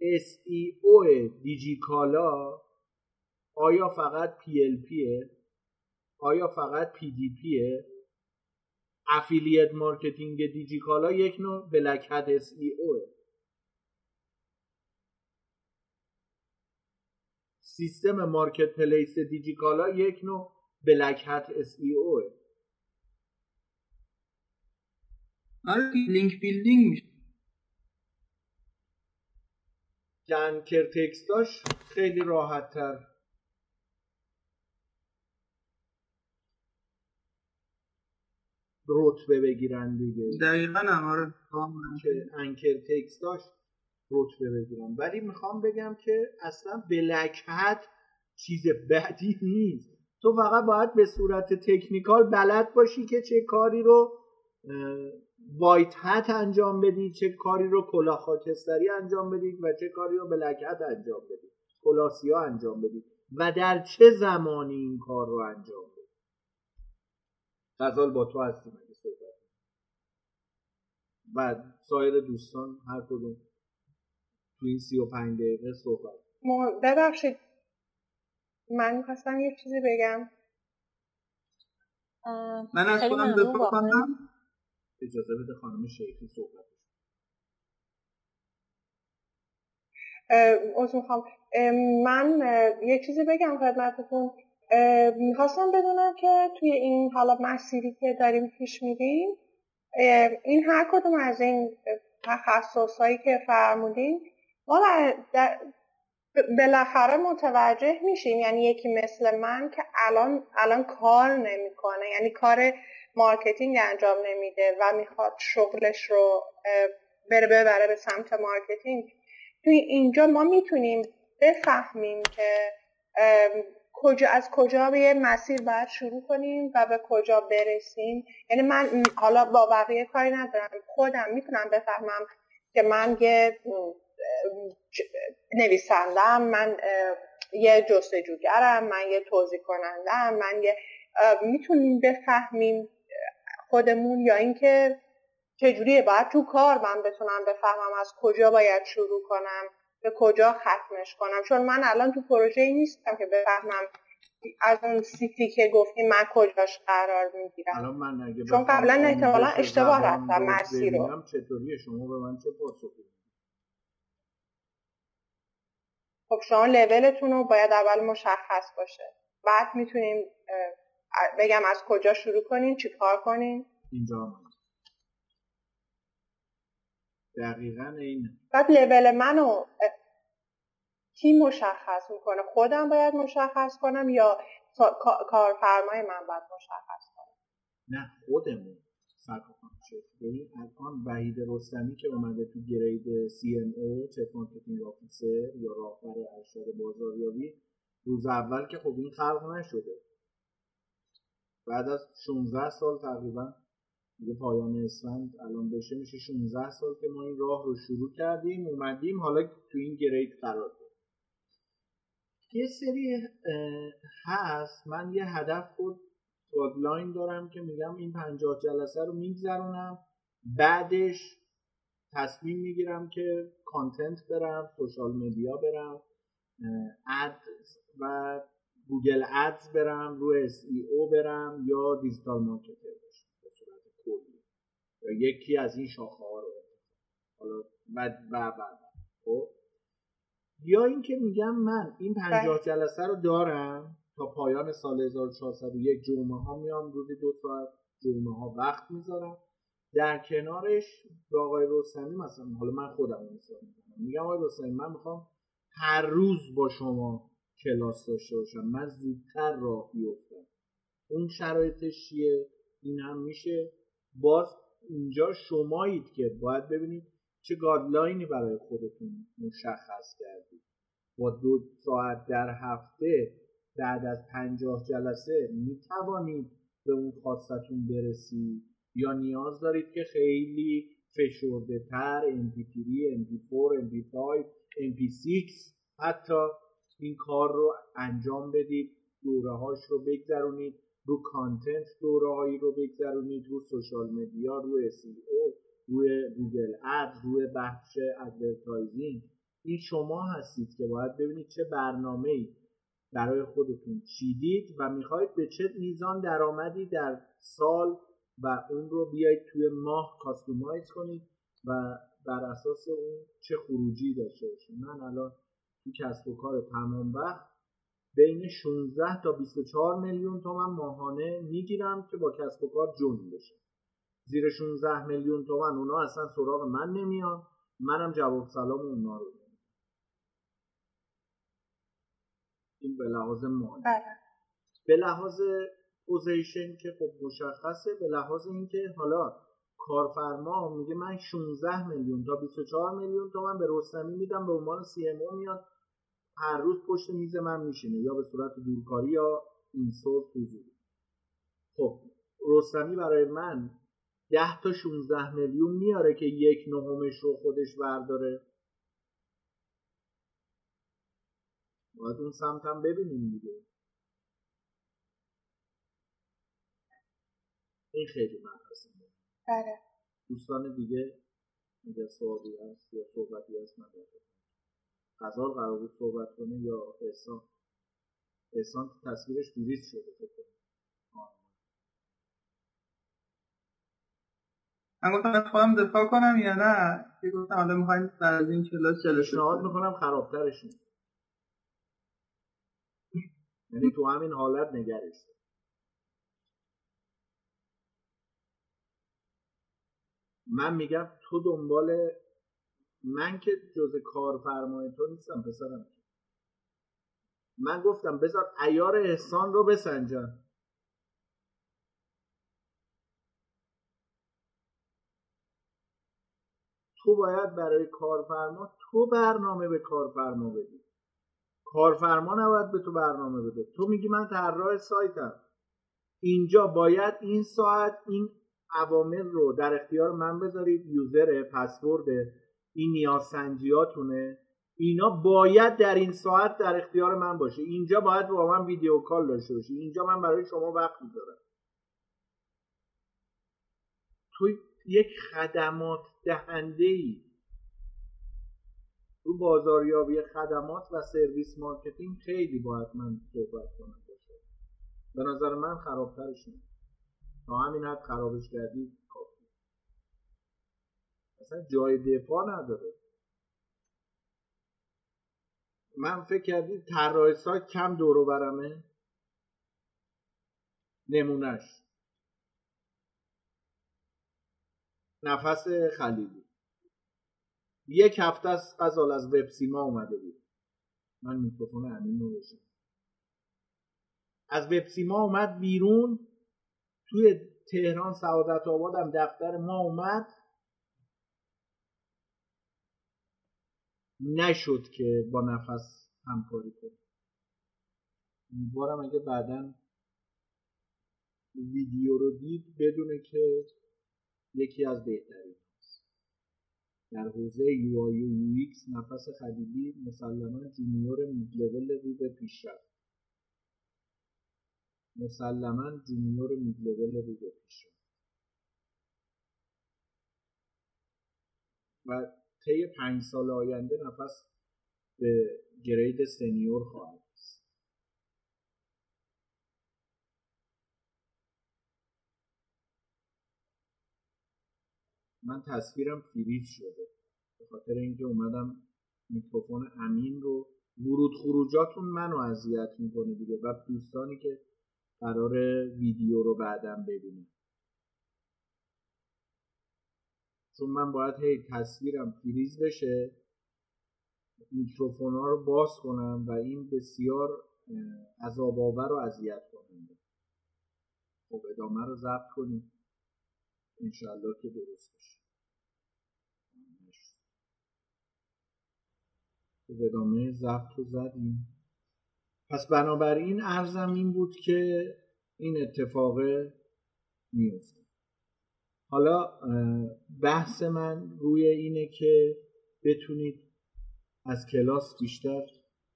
SEO دیجیکالا آیا فقط PLP آیا فقط PDP افیلیت مارکتینگ دیجیکالا یک نوع بلک هد اس ای او سیستم مارکت پلیس دیجیکالا یک نوع بلک هد اس ای او آره لینک بیلدینگ میشه. جنکر تکستاش خیلی راحت تر رتبه بگیرن دیگه. دقیقا هم آره که انکر تکس داشت رتبه بگیرن. ولی می‌خوام بگم که اصلا بلک هت چیز بدی نیست. تو فقط باید به صورت تکنیکال بلد باشی که چه کاری رو وایت هت انجام بدی چه کاری رو کلاه خاکستری انجام بدید و چه کاری رو بلک هت انجام بدید کلاسیا انجام بدید و در چه زمانی این کار رو انجام بدید غزال با تو هستیم اگه صحبت و سایر دوستان هر کدوم تو این سی و پنج دقیقه صحبت ببخشید. من می‌خواستم یه چیزی بگم. من از خودم دفاع کنم. اجازه بده خانم شیخی صحبت از می‌خوام. من یه چیزی بگم خدمتتون. می‌خواستم بدونم که توی این حالا مسیری که داریم پیش میریم این هر کدوم از این تخصص هایی که فرمودین ما بالاخره متوجه میشیم. یعنی یکی مثل من که الان الان کار نمی‌کنه. یعنی کار marketing انجام نمیده و می‌خواد شغلش رو بره ببره به سمت marketing. توی اینجا ما می‌تونیم بفهمیم که کجا از کجا به یه مسیر باید شروع کنیم و به کجا برسیم؟ یعنی من حالا با بقیه کاری ندارم. خودم می‌تونم بفهمم که من یه نویسندم من یه جستجوگرم من یه توضیح کنندم من یه می‌تونیم بفهمیم خودمون یا اینکه چجوریه. باید تو کار من بتونم بفهمم از کجا باید شروع کنم. به کجا ختمش کنم. چون من الان تو پروژه نیستم که بفهمم از اون سیتی که گفتیم من کجاش قرار می‌گیرم. چون قبلا احتمالا اشتباه رفتم مسیر رو. چطوریه؟ شما به من چه پاسخی خب شما لولتون رو باید اول مشخص باشه. بعد می‌تونیم بگم از کجا شروع کنین چی کار کنین. اینجا دقیقا این بعد لول منو کی مشخص می‌کنه؟ خودم باید مشخص کنم یا کارفرمای من باید مشخص کنم نه خودمون ببین الان وحید رستمی که اومده تو grade CMO chief marketing officer یا راهبر ارشد بازاریابی روز اول که خب این خلق نشده. بعد از 16 سال تقریبا دیگه پایان اسفند الان بشه میشه 16 سال که ما این راه رو شروع کردیم اومدیم حالا تو این grade قرار داریم. یه سری هست. من یه هدف خود guideline دارم که میگم این 50 جلسه رو میگذرونم. بعدش تصمیم می‌گیرم که content برم social media برم ad و گوگل ads برم رو SEO برم یا digital marketer بشم به صورت کلی یا یکی از این شاخه ها رو حالا بعد و بعد. خب؟ یا اینکه میگم من این 50 جلسه رو دارم تا پایان سال 1401 جمعه ها میام روزی دو ساعت جمعه ها وقت می‌ذارم. در کنارش به آقای رستمی مثلا حالا من خودم می‌کنم میگم آقای رستمی من می‌خوام هر روز با شما کلاس داشته باشم. من زودتر راه بیفتم اون شرایطش چیه؟ این هم میشه. باز اینجا شمایید که باید ببینید چه گادلاینی برای خودتون مشخص کردید. با دو ساعت در هفته بعد از پنجاه جلسه می توانید به اون خواستتون برسید یا نیاز دارید که خیلی فشرده تر MP3, MP4, MP5, MP6 حتی این کار رو انجام بدید دوره هاش رو بگذرونید. رو content دوره هایی رو بگذرونید رو social media رو SEO روی گوگل ad روی بخش advertising این شما هستید که باید ببینید چه برنامه ای برای خودتون چیدید و می‌خواید به چه میزان درآمدی در سال و اون رو بیایید توی ماه کاستومایز کنید و بر اساس اون چه خروجی داشته باشید. من الان تو کسب و کار تمام وقت بین 16 تا 24 میلیون تومن ماهانه می‌گیرم که با کسب و کار جون بشه. زیر 16 میلیون تومن اونا اصلا سراغ من نمیان. منم جواب سلام اونا رو این به لحاظ مالی. بله. به لحاظ position که خب مشخصه به لحاظ اینکه حالا کارفرما میگه من 16 میلیون تا 24 میلیون تا من به رستمی میدم به عنوان CMO میاد. هر روز پشت میز من میشینه یا به صورت دورکاری یا این سورس حضوری خب رستمی برای من 10 تا 16 میلیون میاره که یک نهمش رو خودش برداره. باید اون سمت هم ببینیم دیگه. این خیلی مبحث بله. دوستان دیگه اگر سوالی هست یا صحبتی هست من غزال قرار بود صحبت کنه یا احسان؟ احسان تصویرش دیریز شده فکر من گفتم خودم دفاع کنم یا نه؟ که گفتم حالا می‌خوایم بعد از این کلاس جلسه پیشنهاد می‌کنم خرابترش یعنی تو همین حالت نگرش من میگم تو دنبال من که جز کارفرمای تو نیستم پسرم. من گفتم بذار ایار احسان رو بسنجم. تو باید برای کارفرما تو برنامه به کارفرما بدی. کارفرما نباید به تو برنامه بده. تو میگی من طراح سایتم. اینجا باید این ساعت این عوامل رو در اختیار من بذارید. یوزر پسورد این نیازسنجیاتونه. اینا باید در این ساعت در اختیار من باشه. اینجا باید با من ویدیو کال داشته باشی اینجا من برای شما وقت می‌ذارم. تو یک خدمات دهنده ای رو بازاریابی خدمات و service marketing خیلی باید من صحبت کنم. باشه به نظر من خرابترش نیست. تا همین حد خرابش کردی کافی اصلا جای دفاع نداره. من فکر کردی طراح سایت کم دورو برمه؟ نمونهش. نفس خلیلی. یک هفته از غزال از وب سیما اومده بود. من میکروفون امین رو از وب سیما اومد بیرون. توی تهران سعادت آبادم دفتر ما اومد. نشد که با نفس همکاری کنه. امیدوارم اگه بعدا ویدیو رو دید بدونه که یکی از بهترین در حوزه UI UX نفس خلیلی مسلما junior mid level رو به پیشرفت مسلما junior mid level رو به پیشرفت و طی پنج سال آینده نفس به grade senior خواهد من تصویرم فریز شده. به خاطر اینکه اومدم میکروفون امین رو ورود خروجاتون منو اذیت می‌کنه دیگه و دوستانی که قرار ویدیو رو بعدم ببینم چون من باید هی تصویرم فریز بشه میکروفون ها رو باز کنم و این بسیار عذاب آور و اذیت کننده خب ادامه رو ضبط کنیم. انشالله که درست بشه. خب ادامه ضبط رو زدیم. پس بنابراین ارزم این بود که این اتفاق میفته حالا بحث من روی اینه که بتونید از کلاس بیشتر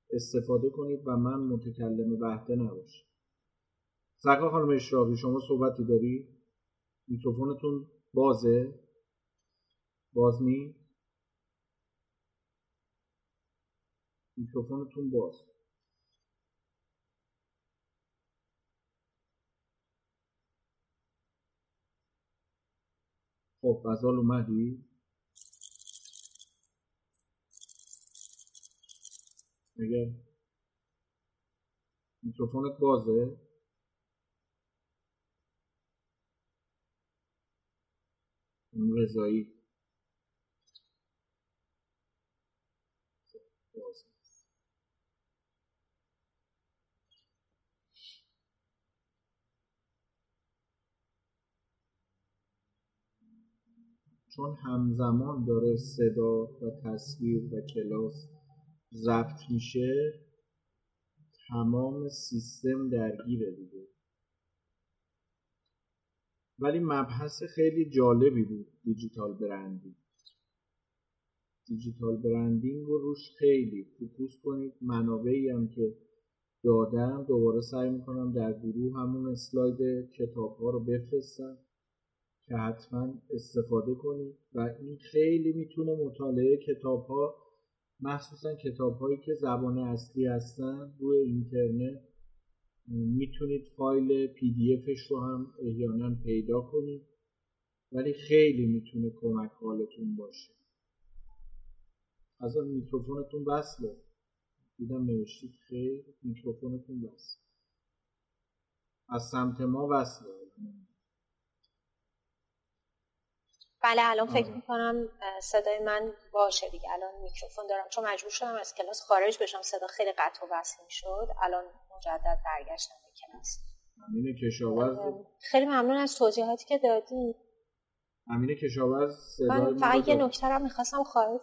استفاده کنید و من متکلم بهته نباشم سرکار خانم اشراقی شما صحبتی داری؟ میکروفونتون بازه؟ باز نی؟ میکروفونتون باز خب غزال اومدی؟ اگر میکروفونت بازه رضایی بازه چون همزمان داره صدا و تصویر و کلاس ضبط میشه تمام سیستم درگیره دیگه. ولی مبحث خیلی جالبی بود digital branding. digital branding رو روش خیلی focus کنید. منابعی هم که دادم دوباره سعی می‌کنم در گروه همون اسلاید کتاب ها رو بفرستم. که حتما استفاده کنید و این خیلی می‌تونه مطالعه کتاب ها مخصوصا کتاب هایی که زبان اصلی هستن روی اینترنت می‌تونید فایل پی دی افش رو هم احیانا پیدا کنید ولی خیلی می‌تونه کمک حالتون باشه. از میکروفونتون وصله. دیدم نوشتید خیر میکروفونتون وصل. از سمت ما وصله. بله الان فکر می‌کنم صدای من باشه دیگه. الان میکروفون دارم. چون مجبور شدم از کلاس خارج بشم. صدا خیلی قطع و وصل شد الان مجدد برگشتم به کلاس. امین کشاورز. خیلی ممنون از توضیحاتی که دادی. امین کشاورز صدای من فقط یه نکته رو می‌خواستم خواهد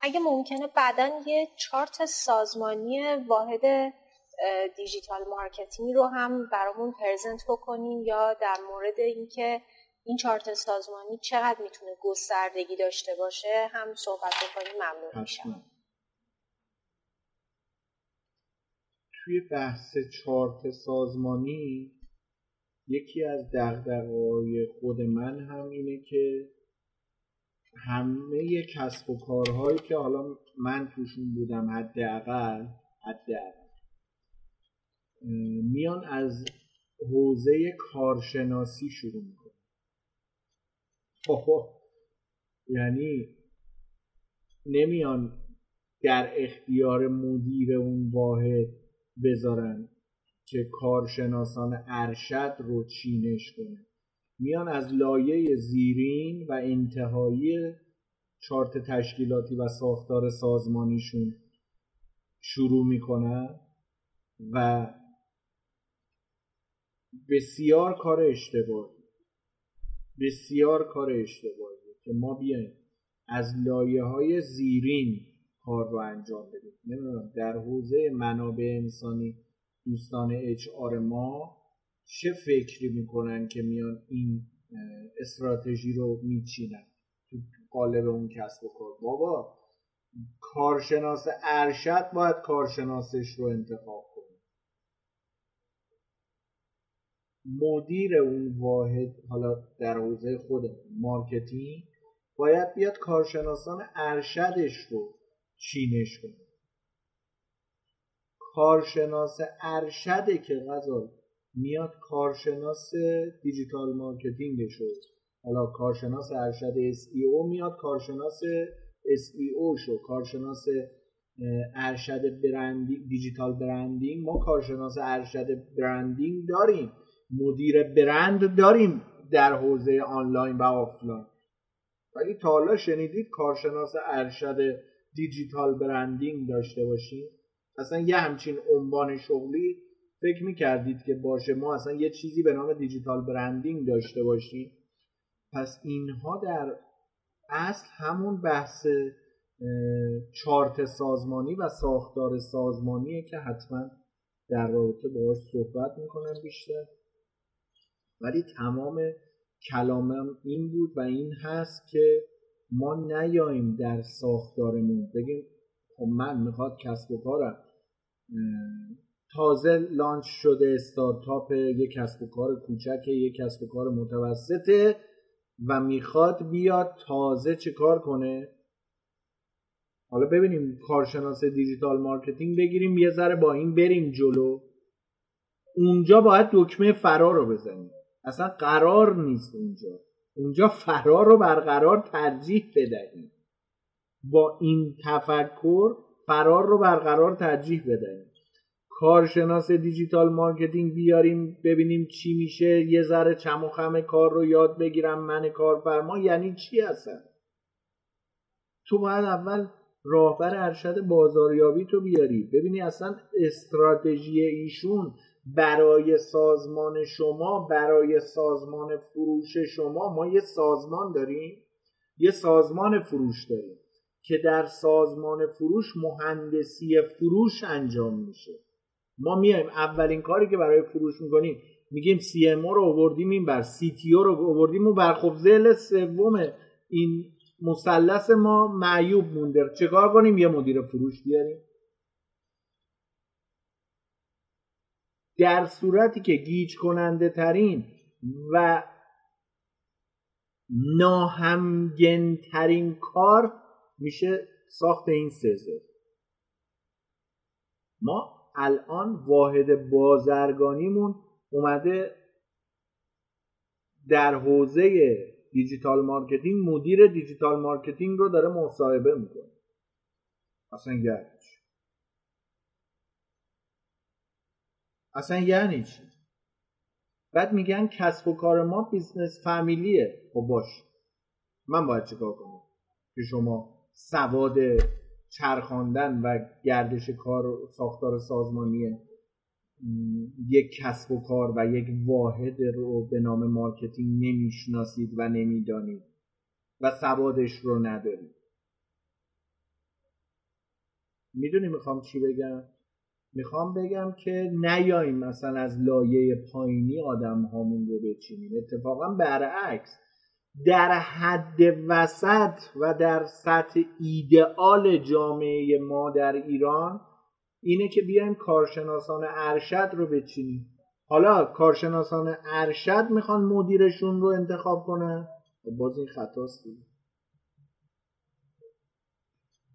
اگه ممکنه بعدا یه چارت سازمانی واحد digital marketing رو هم برامون present بکنیم یا در مورد اینکه این چارت سازمانی چقدر می‌تونه گستردگی داشته باشه هم صحبت بکنیم ممنون میشم. توی بحث چارت سازمانی یکی از دغدغه‌های خود من هم اینه که همه کسب و کارهایی که حالا من توشون بودم حداقل حداقل میان از حوزه کارشناسی شروع می‌کنه یعنی نمیان در اختیار مدیر اون واحد بذارن که کارشناسان ارشد رو چینش کنه. میان از لایه زیرین و انتهایی چارت تشکیلاتی و ساختار سازمانیشون شروع می‌کنن و بسیار کار اشتباهی. بسیار کار اشتباهی که ما بیایم از لایه های زیرین کار رو انجام بدیم. نمی‌دونم در حوزه منابع انسانی دوستان اچ آر ما چه فکری می‌کنن که میان این استراتژی رو میچینن. تو قالب اون کسب و کار. بابا کارشناس ارشد باید کارشناسش رو انتخاب کنه مدیر اون واحد حالا در حوزه خود marketing باید بیاد کارشناسان ارشدش رو چینش کنه. کارشناس ارشده که غذا میاد کارشناس digital marketing شد حالا کارشناس ارشد SEO میاد کارشناس SEO شو. کارشناس ارشد branding digital branding ما کارشناس ارشد branding داریم. مدیر برند داریم در حوزه آنلاین و آفلاین. ولی تا حالا شنیدید کارشناس ارشد digital branding داشته باشیم؟ اصلا یه همچین عنوان شغلی فکر می‌کردید که باشه؟ ما اصلا یه چیزی به نام دیجیتال برندینگ داشته باشیم. پس اینها در اصل همون بحث چارت سازمانی و ساختار سازمانیه که حتما در رابطه باهاش صحبت می‌کنم بیشتر. ولی تمام کلامم این بود و این هست که ما نیاییم در ساختارمون. بگیم خب من می‌خواد کسب و کارم. تازه launch شده استارتاپ یک کسب و کار کوچک یک کسب و کار متوسطه و می‌خواد بیاد تازه چه کار کنه؟ حالا ببینیم کارشناس digital marketing بگیریم یه ذره با این بریم جلو. اونجا باید دکمه فرار رو بزنیم. اصلا قرار نیست اونجا. اونجا فرار رو برقرار ترجیح بدهیم. با این تفکر فرار رو برقرار ترجیح بدهیم. کارشناس digital marketing بیاریم ببینیم چی میشه. یه ذره چم و خم کار رو یاد بگیرم من کارفرما یعنی چی هستن تو باید اول راهبر ارشد بازاریابی تو بیاری. ببینی اصلا استراتژی ایشون برای سازمان شما برای سازمان فروش شما ما یه سازمان داریم یه سازمان فروش داریم که در سازمان فروش مهندسی فروش انجام میشه. ما میایم اولین کاری که برای فروش می‌کنیم میگیم سی ام رو آوردیم این بر سی تی رو آوردیم و بر. خب زل سوم این مثلث ما معیوب مونده. چیکار کنیم؟ یه مدیر فروش بیاریم. در صورتی که گیج کننده ترین و ناهمگن ترین کار میشه ساخت این سزر ما الان واحد بازرگانیمون اومده در حوزه digital marketing مدیر digital marketing رو داره مصاحبه می‌کنه. اصلا یعنی اصلا یعنی چی؟ بعد میگن کسب و کار ما business فامیلیه. خب باش. من باید چیکار کنم؟ که شما سواد چرخاندن و گردش کار ساختار سازمانی یک کسب و کار و یک واحد رو به نام marketing نمی‌شناسید و نمی‌دانید و سوادش رو ندارید. می‌دونی می‌خوام چی بگم؟ می‌خوام بگم که نیاییم مثلا از لایه پایینی آدم هامون رو بچینیم. اتفاقا برعکس در حد وسط و در سطح ایدئال جامعه ما در ایران اینه که بیایم کارشناسان ارشد رو بچینیم. حالا کارشناسان ارشد می‌خوان مدیرشون رو انتخاب کنن؟ باز این خطاست.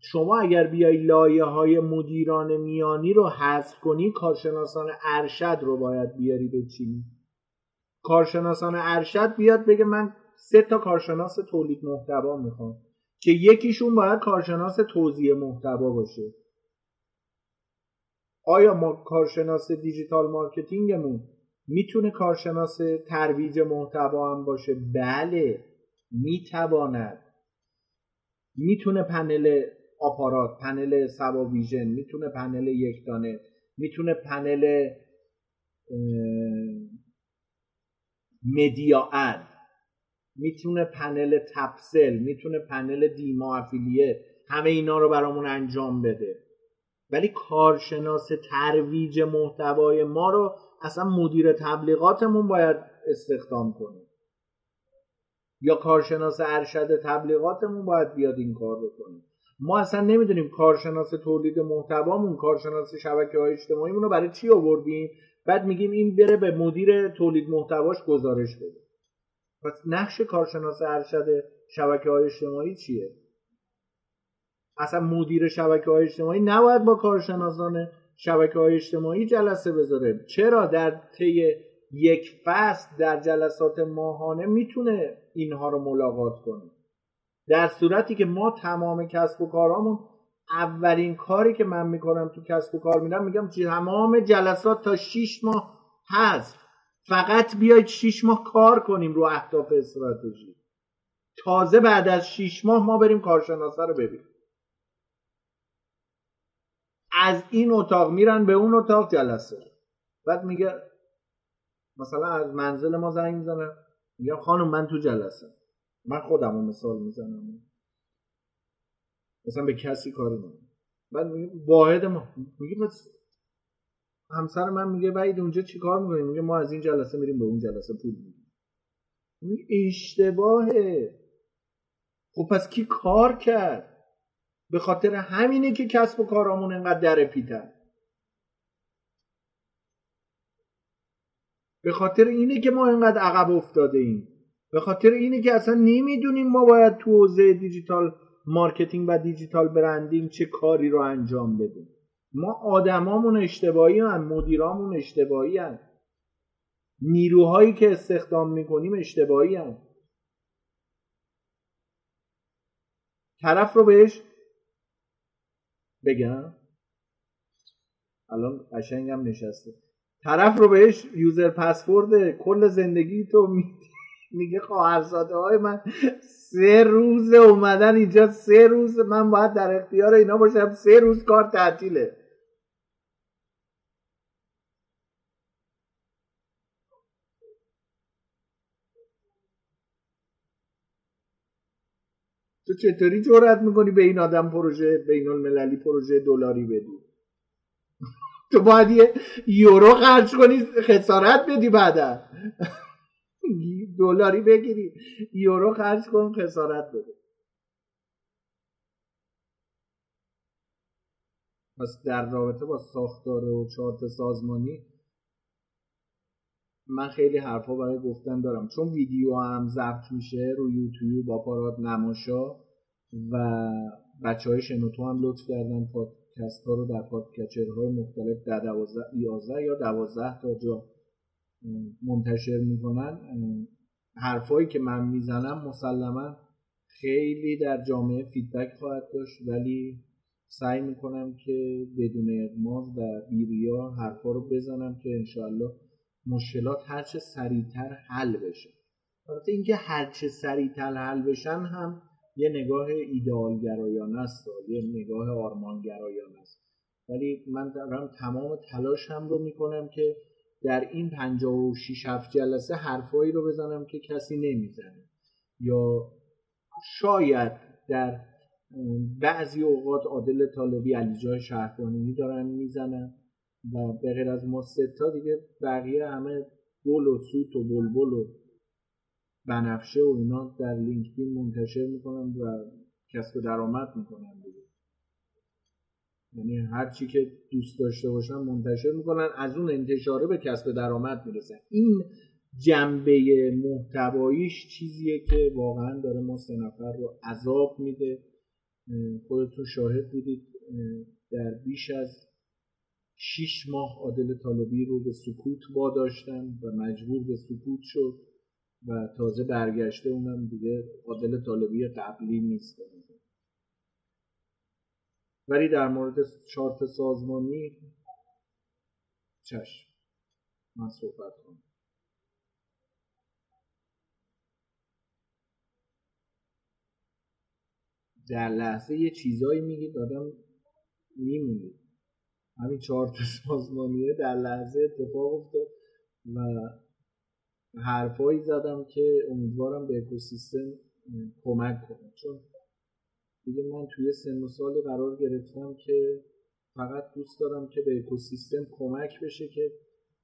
شما اگر بیای لایه های مدیران میانی رو حذف کنی کارشناسان ارشد رو باید بیاری بچینی کارشناسان ارشد بیاد بگه من سه تا کارشناس تولید محتوا می‌خوام که یکیشون باید کارشناس توزیع محتوا باشه. آیا ما کارشناس digital marketing مون می‌تونه کارشناس ترویج محتوا هم باشه؟ بله می‌تواند. می‌تونه پنل آپارات پنل صباویژن می‌تونه پنل یکتانت می‌تونه پنل مدیااد می‌تونه پنل تپسل می‌تونه پنل دیما affiliate همه اینا رو برامون انجام بده. ولی کارشناس ترویج محتوای ما رو اصلا مدیر تبلیغاتمون باید استخدام کنه. یا کارشناس ارشد تبلیغاتمون باید بیاد این کار رو کنه ما اصلا نمی‌دونیم کارشناس تولید محتوامون کارشناس شبکه های اجتماعیمون رو برای چی آوردیم؟ بعد میگیم این بره به مدیر تولید محتواش گزارش بده. پس نقش کارشناس ارشد شبکه های اجتماعی چیه؟ اصلا مدیر شبکه های اجتماعی نباید با کارشناسان شبکه های اجتماعی جلسه بذاره. چرا در طی یک فصل در جلسات ماهانه می‌تونه اینها رو ملاقات کنه؟ در صورتی که ما تمام کسب و کارامون اولین کاری که من می‌کنم تو کسب و کار میرم میگم تمام جلسات تا 6 ماه هست. فقط بیاید 6 ماه کار کنیم رو اهداف استراتژی. تازه بعد از 6 ماه ما بریم کارشناسه رو ببینیم. از این اتاق میرن به اون اتاق جلسه. بعد میگه مثلا از منزل ما زنگ می‌زنه. میگه خانم من تو جلسه من خودم رو مثال می‌زنم. مثلا به کسی کاری نمیم بعد میگه واحد ما میگه بس همسر من میگه بعید اونجا چی کار می‌کنیم میگه ما از این جلسه میریم به اون جلسه پول میگیم اشتباهه. خب پس کی کار کرد؟ به خاطر همینه که کسب و کارامون انقدر درپیتن به خاطر اینه که ما انقدر عقب افتاده ایم. به خاطر اینه که اصلا نمی‌دونیم ما باید تو حوزه digital marketing و digital branding چه کاری رو انجام بدیم. ما آدمامون اشتباهی هم مدیرامون اشتباهی هم نیروهایی که استخدام می‌کنیم اشتباهی هم طرف رو بهش بگم. الان قشنگم نشسته. طرف رو بهش یوزر پسورد کل زندگی تو میگه خب خواهرزاده های من سه روز اومدن اینجا سه روز من باید در اختیار اینا باشم سه روز کار تعطیله. تو چطوری جرأت می‌کنی به این آدم پروژه بین المللی پروژه دلاری بدی؟ تو باید یورو خرج کنی خسارت بدی بعدا. دلاری بگیری. یورو خرج کن خسارت بده. پس در رابطه با ساختار و چارت سازمانی من خیلی حرفا برای گفتن دارم. چون ویدیو هم ضبط میشه رو یوتیوب با نماشا و بچه های شنوتو هم لطف کردن پادکست ها رو در podcatcher های مختلف در دوازده یا دوازده تا جا منتشر می‌کنن. حرفایی که من می‌زنم مسلما خیلی در جامعه feedback خواهد داشت ولی سعی می‌کنم که بدون اغماض و بی‌ریا حرفا رو بزنم که انشاءالله مشکلات هرچه سریعتر حل بشه. البته اینکه هرچه سریعتر حل بشن هم یه نگاه ایدئالگرایانه است یه نگاه آرمانگرایانه است. ولی من دارم تمام تلاشم رو می‌کنم که در این 56 7 جلسه حرفایی رو بزنم که کسی نمی‌زنه. یا شاید در بعضی اوقات عادل طالبی علیجای شهربانی دارن می‌زنن و به غیر از ما ستا دیگه بقیه همه گل و سوت و بلبل و بنفشه و اینا در لینکدین منتشر می‌کنن و کسب درآمد می‌کنن. یعنی هر چی که دوست داشته باشن منتشر می‌کنن از اون انتشاره به کسب درآمد می‌رسن این جنبه محتواییش چیزیه که واقعا داره ما سه نفر رو عذاب میده. خودتون شاهد بودید در بیش از شیش ماه عادل طالبی رو به سکوت واداشتن و مجبور به سکوت شد و تازه برگشته اونم دیگه عادل طالبی قبلی نیست. ولی در مورد چارت سازمانی چشم. من صحبت کنم. در لحظه یه چیزایی میگید آدم میمونید همین چارت سازمانیه در لحظه اتفاق افتاد و حرفایی زدم که امیدوارم به اکوسیستم کمک کنه. چون دیگه من توی سن و سال قرار گرفتم که فقط دوست دارم که به اکوسیستم کمک بشه که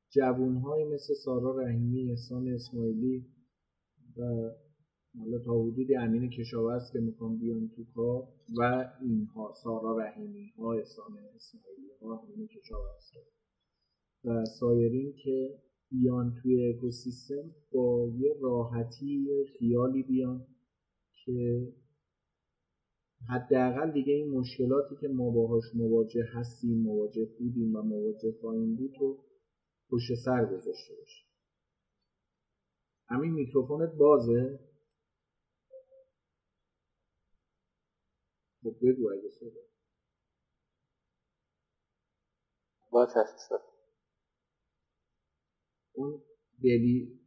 جوانهایی مثل سارا رحیمی، احسان اسماعیلی و حالا تا حدودی امین کشاورز که می‌خوام بیان تو کار و اینها سارا رحیمی ها احسان اسماعیلی ها امین کشاورز و سایرین که بیان توی اکوسیستم با یه راحتی خیالی بیان که حداقل دیگه این مشکلاتی که ما باهاش مواجه هستیم مواجه بودیم و مواجه خواهیم بود رو پشت سر گذاشته باشیم. همین میکروفونت بازه؟ خب بگو اگه صحبت باز هست اون دلی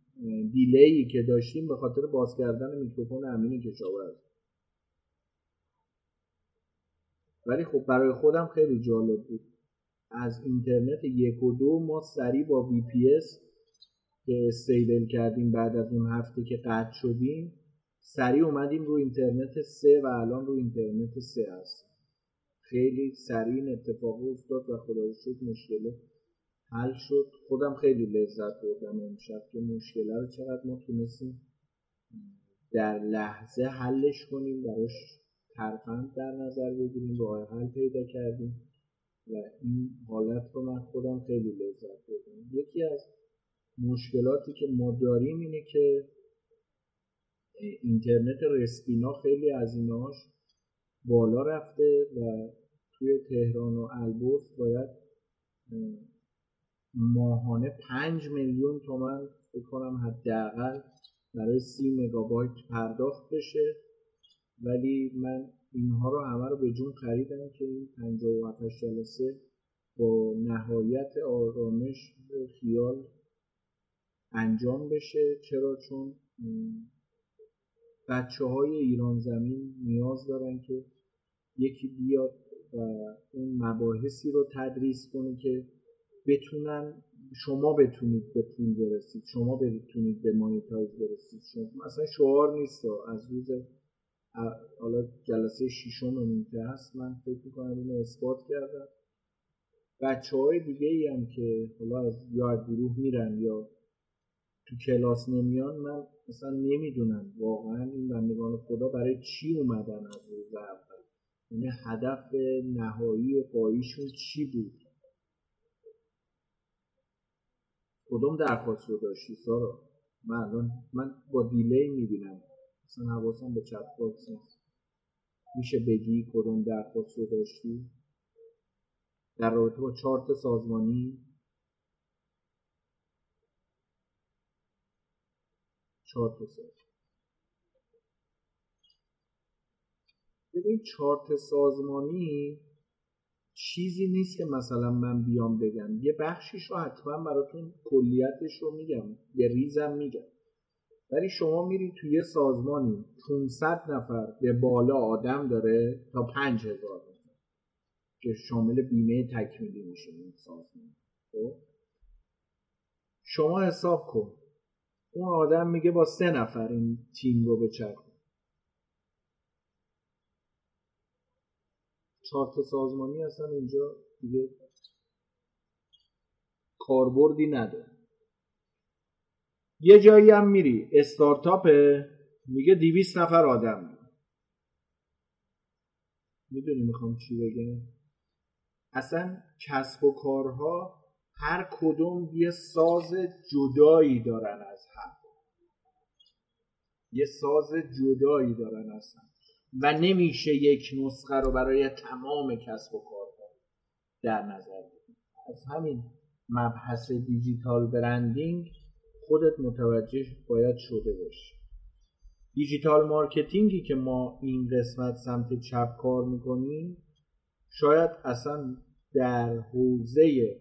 دیلی که داشتیم به خاطر باز کردن میکروفون امین کشاورز ولی خب برای خودم خیلی جالب بود. از اینترنت یک و دو ما سریع با VPS که stable کردیم بعد از اون هفته که قطع شدیم سریع اومدیم رو اینترنت سه و الان رو اینترنت سه هست خیلی سریع این اتفاق افتاد و خدا رو شکر مشکل حل شد. خودم خیلی لذت بردم امشب که مشکل رو چقدر ما تونستیم در لحظه حلش کنیم براش ترفند در نظر بگیریم راه حل پیدا کردیم و این حالت رو من خودم خیلی لذت بردم. یکی از مشکلاتی که ما داریم اینه که اینترنت رسپینا خیلی از ایناش بالا رفته و توی تهران و البرز باید ماهانه پنج میلیون تومن فکر کنم حداقل برای سی مگابایت پرداخت بشه. ولی من اینها رو همه رو به جون خریدم که این 57 جلسه با نهایت آرامش خیال انجام بشه. چرا؟ چون بچه های ایران زمین نیاز دارن که یکی بیاد و اون مباحثی رو تدریس کنه که بتونن شما بتونید به پول برسید شما بتونید به مانیتایز برسید. شما مثلا شعار نیست از روز حالا جلسه ششم که هست من فکر می‌کنم اینو اثبات کردم. بچه های دیگه ای هم که حالا از یا از گروه میرن یا تو کلاس نمیان من مثلا نمی‌دونم واقعا این بندگان خدا برای چی اومدن از روز اول؟ یعنی هدف نهایی و پاییشون چی بود؟ کدوم درخواست رو داشتی سارا؟ من الان من با delay می‌بینم. مثلا حواسم به chat box نیست. میشه بگی کدوم درخواست رو داشتی؟ در رابطه با چارت سازمانی؟ چارت سازمانی. ببین چارت سازمانی چیزی نیست که مثلا من بیام بگم. یه بخشیش رو حتما براتون کلیتش رو میگم. یه ریزم میگم. ولی شما میرید توی یه سازمانی 500 نفر به بالا آدم داره تا 5000 نفر که شامل بیمه تکمیلی میشه این سازمان. خب؟ شما حساب کن. اون آدم میگه با سه نفر این تیم رو بچرخون. چارت سازمانی اصلا اونجا دیگه کاربردی نداره. یه جایی هم میری. استارتاپه میگه دیویست نفر آدم. می‌دونی می‌خوام چی بگم؟ اصلا کسب و کارها هر کدوم یه ساز جدایی دارن از هم. یه ساز جدایی دارن از هم. و نمیشه یک نسخه رو برای تمام کسب و کارها در نظر بگیریم. از همین مبحث digital branding خودت متوجه باید شده باشی. digital marketing ی که ما این قسمت سمت چپ کار می‌کنیم شاید اصلا در حوزه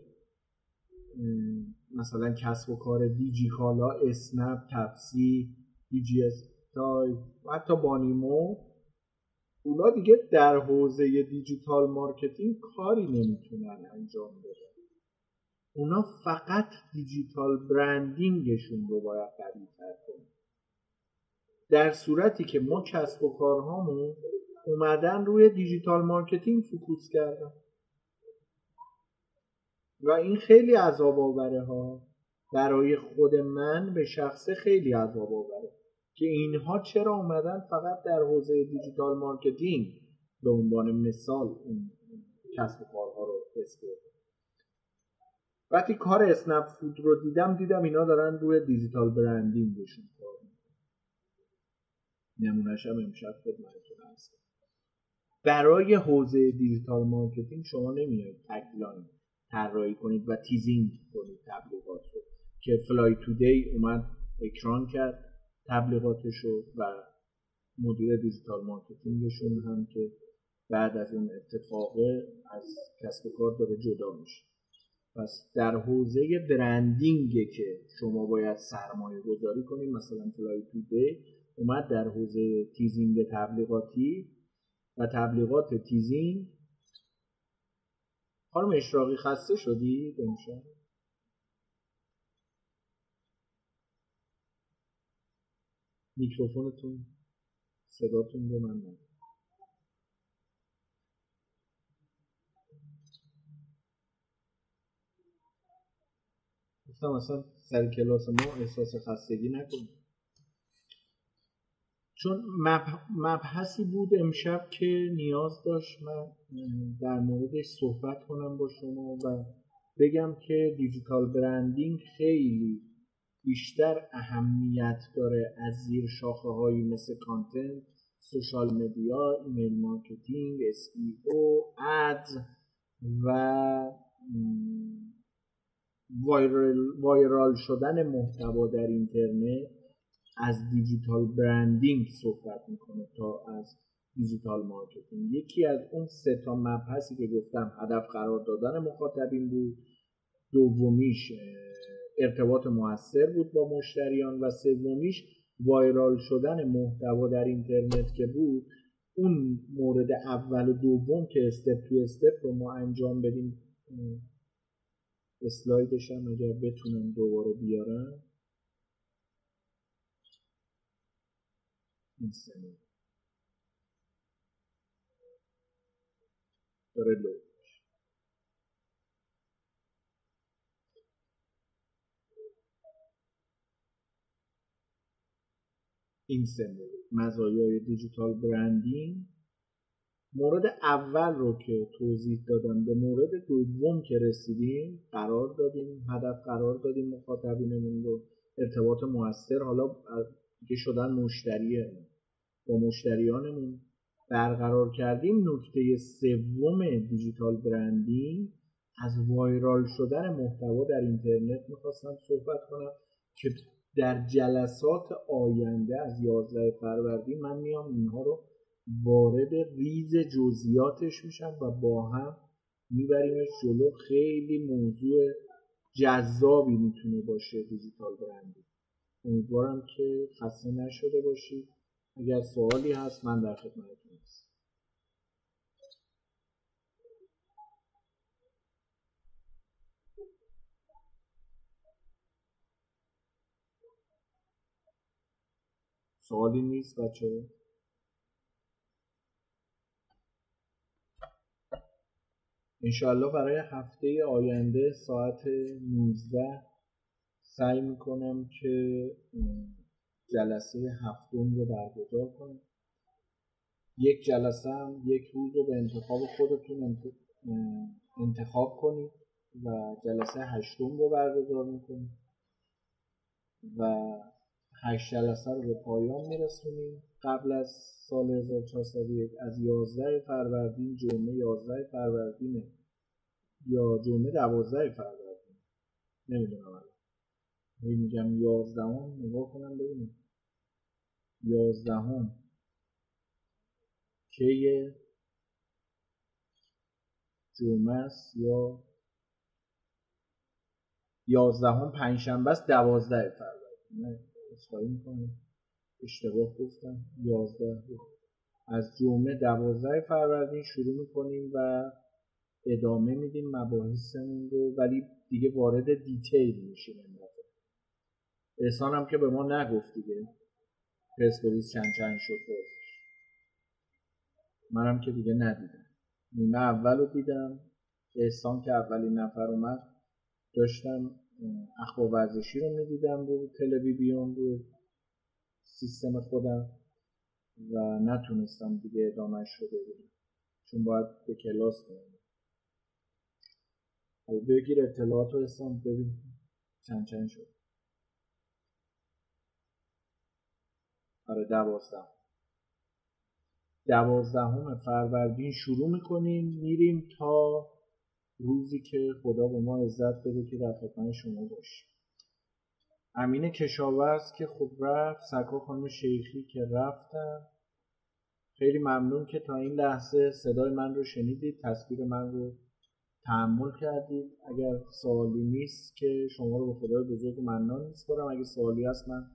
مثلا کسب و کار دیجی کالا اسنپ تپسی دیجی استایل و حتی بانیمو اونا دیگه در حوزه digital marketing کاری نمی‌تونن انجام بدن. اونا فقط digital branding شون رو باید قوی کنن. در صورتی که ما کسب و کارهامون اومدن روی digital marketing focus کردن. و این خیلی عذاب آوره ها. برای خود من به شخصه خیلی عذاب آوره که اینها چرا اومدن فقط در حوزه digital marketing به عنوان مثال اون کسب و کارها رو scale وقتی کار اسنپ فود رو دیدم دیدم اینا دارن روی digital branding شون کار نمونه‌ش هم امشب خدمتتون هست برای حوزه digital marketing شما نمیاید tagline طراحی کنید و teasing کنید تبلیغات رو که فلای تودی اومد اکران کرد تبلیغاتش رو و مدیر digital marketing شون هم که بعد از اون اتفاقه از کسب کار داره جدا میشه. پس در حوزه branding که شما باید سرمایه گذاری کنید مثلا فلای تودی اومد در حوزه teasing تبلیغاتی و تبلیغات تیزینگ. خانم اشراقی خسته شدی؟ امشب میکروفونتون صداتون رو من نمید. گفتم اصلا سر کلاس ما احساس خستگی نکنید. چون مبحثی بود امشب که نیاز داشت من در موردش صحبت کنم با شما و بگم که digital branding خیلی بیشتر اهمیت داره از زیر شاخه هایی مثل content social media email marketing SEO ads و viral, viral شدن محتوا در اینترنت از digital branding صحبت می‌کنه تا از digital marketing. یکی از اون سه تا مبحثی که گفتم هدف قرار دادن مخاطبین بود. دومیش ارتباط موثر بود با مشتریان و سومیش viral شدن محتوا در اینترنت که بود اون مورد اول و دوم که step to step رو ما انجام بدیم اسلایدش هم اگر بتونم دوباره بیارم. این سنه داره لود این مزایای دیجیتال برندینگ. مورد اول رو که توضیح دادم به مورد دوم که رسیدیم قرار دادیم هدف قرار دادیم مخاطبینمون رو. ارتباط موثر حالا که شدن مشتریه با مشتریانمون برقرار کردیم. نکته سوم دیجیتال برندینگ از وایرال شدن محتوا در اینترنت می‌خواستم صحبت کنم که در جلسات آینده از 11 فروردین من میام اینها رو وارد ریز جزئیاتش میشم و با هم میبریمش جلو. خیلی موضوع جذابی می‌تونه باشه دیجیتال برندینگ. امیدوارم که خسته نشده باشید. اگر سوالی هست من در خدمتتون هستم. سوالی نیست بچه انشاءالله برای هفته آینده ساعت 19 سعی می‌کنم که جلسه هفتم رو برگزار کنم. یک جلسه هم یک روز رو به انتخاب خودتون انتخاب کنید و جلسه هشتم رو برگزار می‌کنید و هشت جلسه رو به پایان میرسونیم. قبل از سال 1401 از 11 فروردین جمعه 11 فروردین یا جمعه 12 فروردین نمی‌دونم الان. میگم 11 هم نگاه کنم ببینیم 11 هم کیه جمعه است یا 11 هم پنجشنبه است 12 فروردین اصخایی می‌کنم. اشتباه گفتم. 11 از جمعه 12 فروردین شروع می‌کنیم و ادامه میدیم مباحثمون رو ولی دیگه وارد دیتیل میشیم احسان هم که به ما نگفت دیگه. پرسپولیس چند چند شد بازش منم که دیگه ندیدم. نیمه اول رو دیدم. احسان که اولین نفر اومد. داشتم اخبار ورزشی رو می‌دیدم رو تلویزیون رو سیستم خودم و نتونستم دیگه ادامهش رو ببینم. چون باید به کلاس برم. بگیر اطلاعات رو استم ببین چند چند شد. آره دوازده دوازدهم فروردین شروع می‌کنیم میریم تا روزی که خدا به ما عزت بده که در خدمت شما باشیم. امین کشاورز که خب رفت سکا خانم شیخی که رفتن. خیلی ممنون که تا این لحظه صدای من رو شنیدید تصویر من رو تحمل کردید. اگر سوالی نیست که شما رو به خدای بزرگ منان میسپارم. اگه سوالی هست من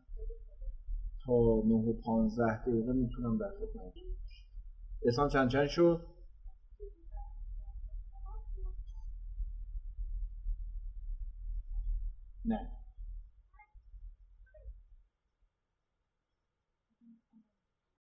تا 9 و 15 دقیقه می‌تونم در خدمتتون باشم. احسان چند چند شد؟ نه.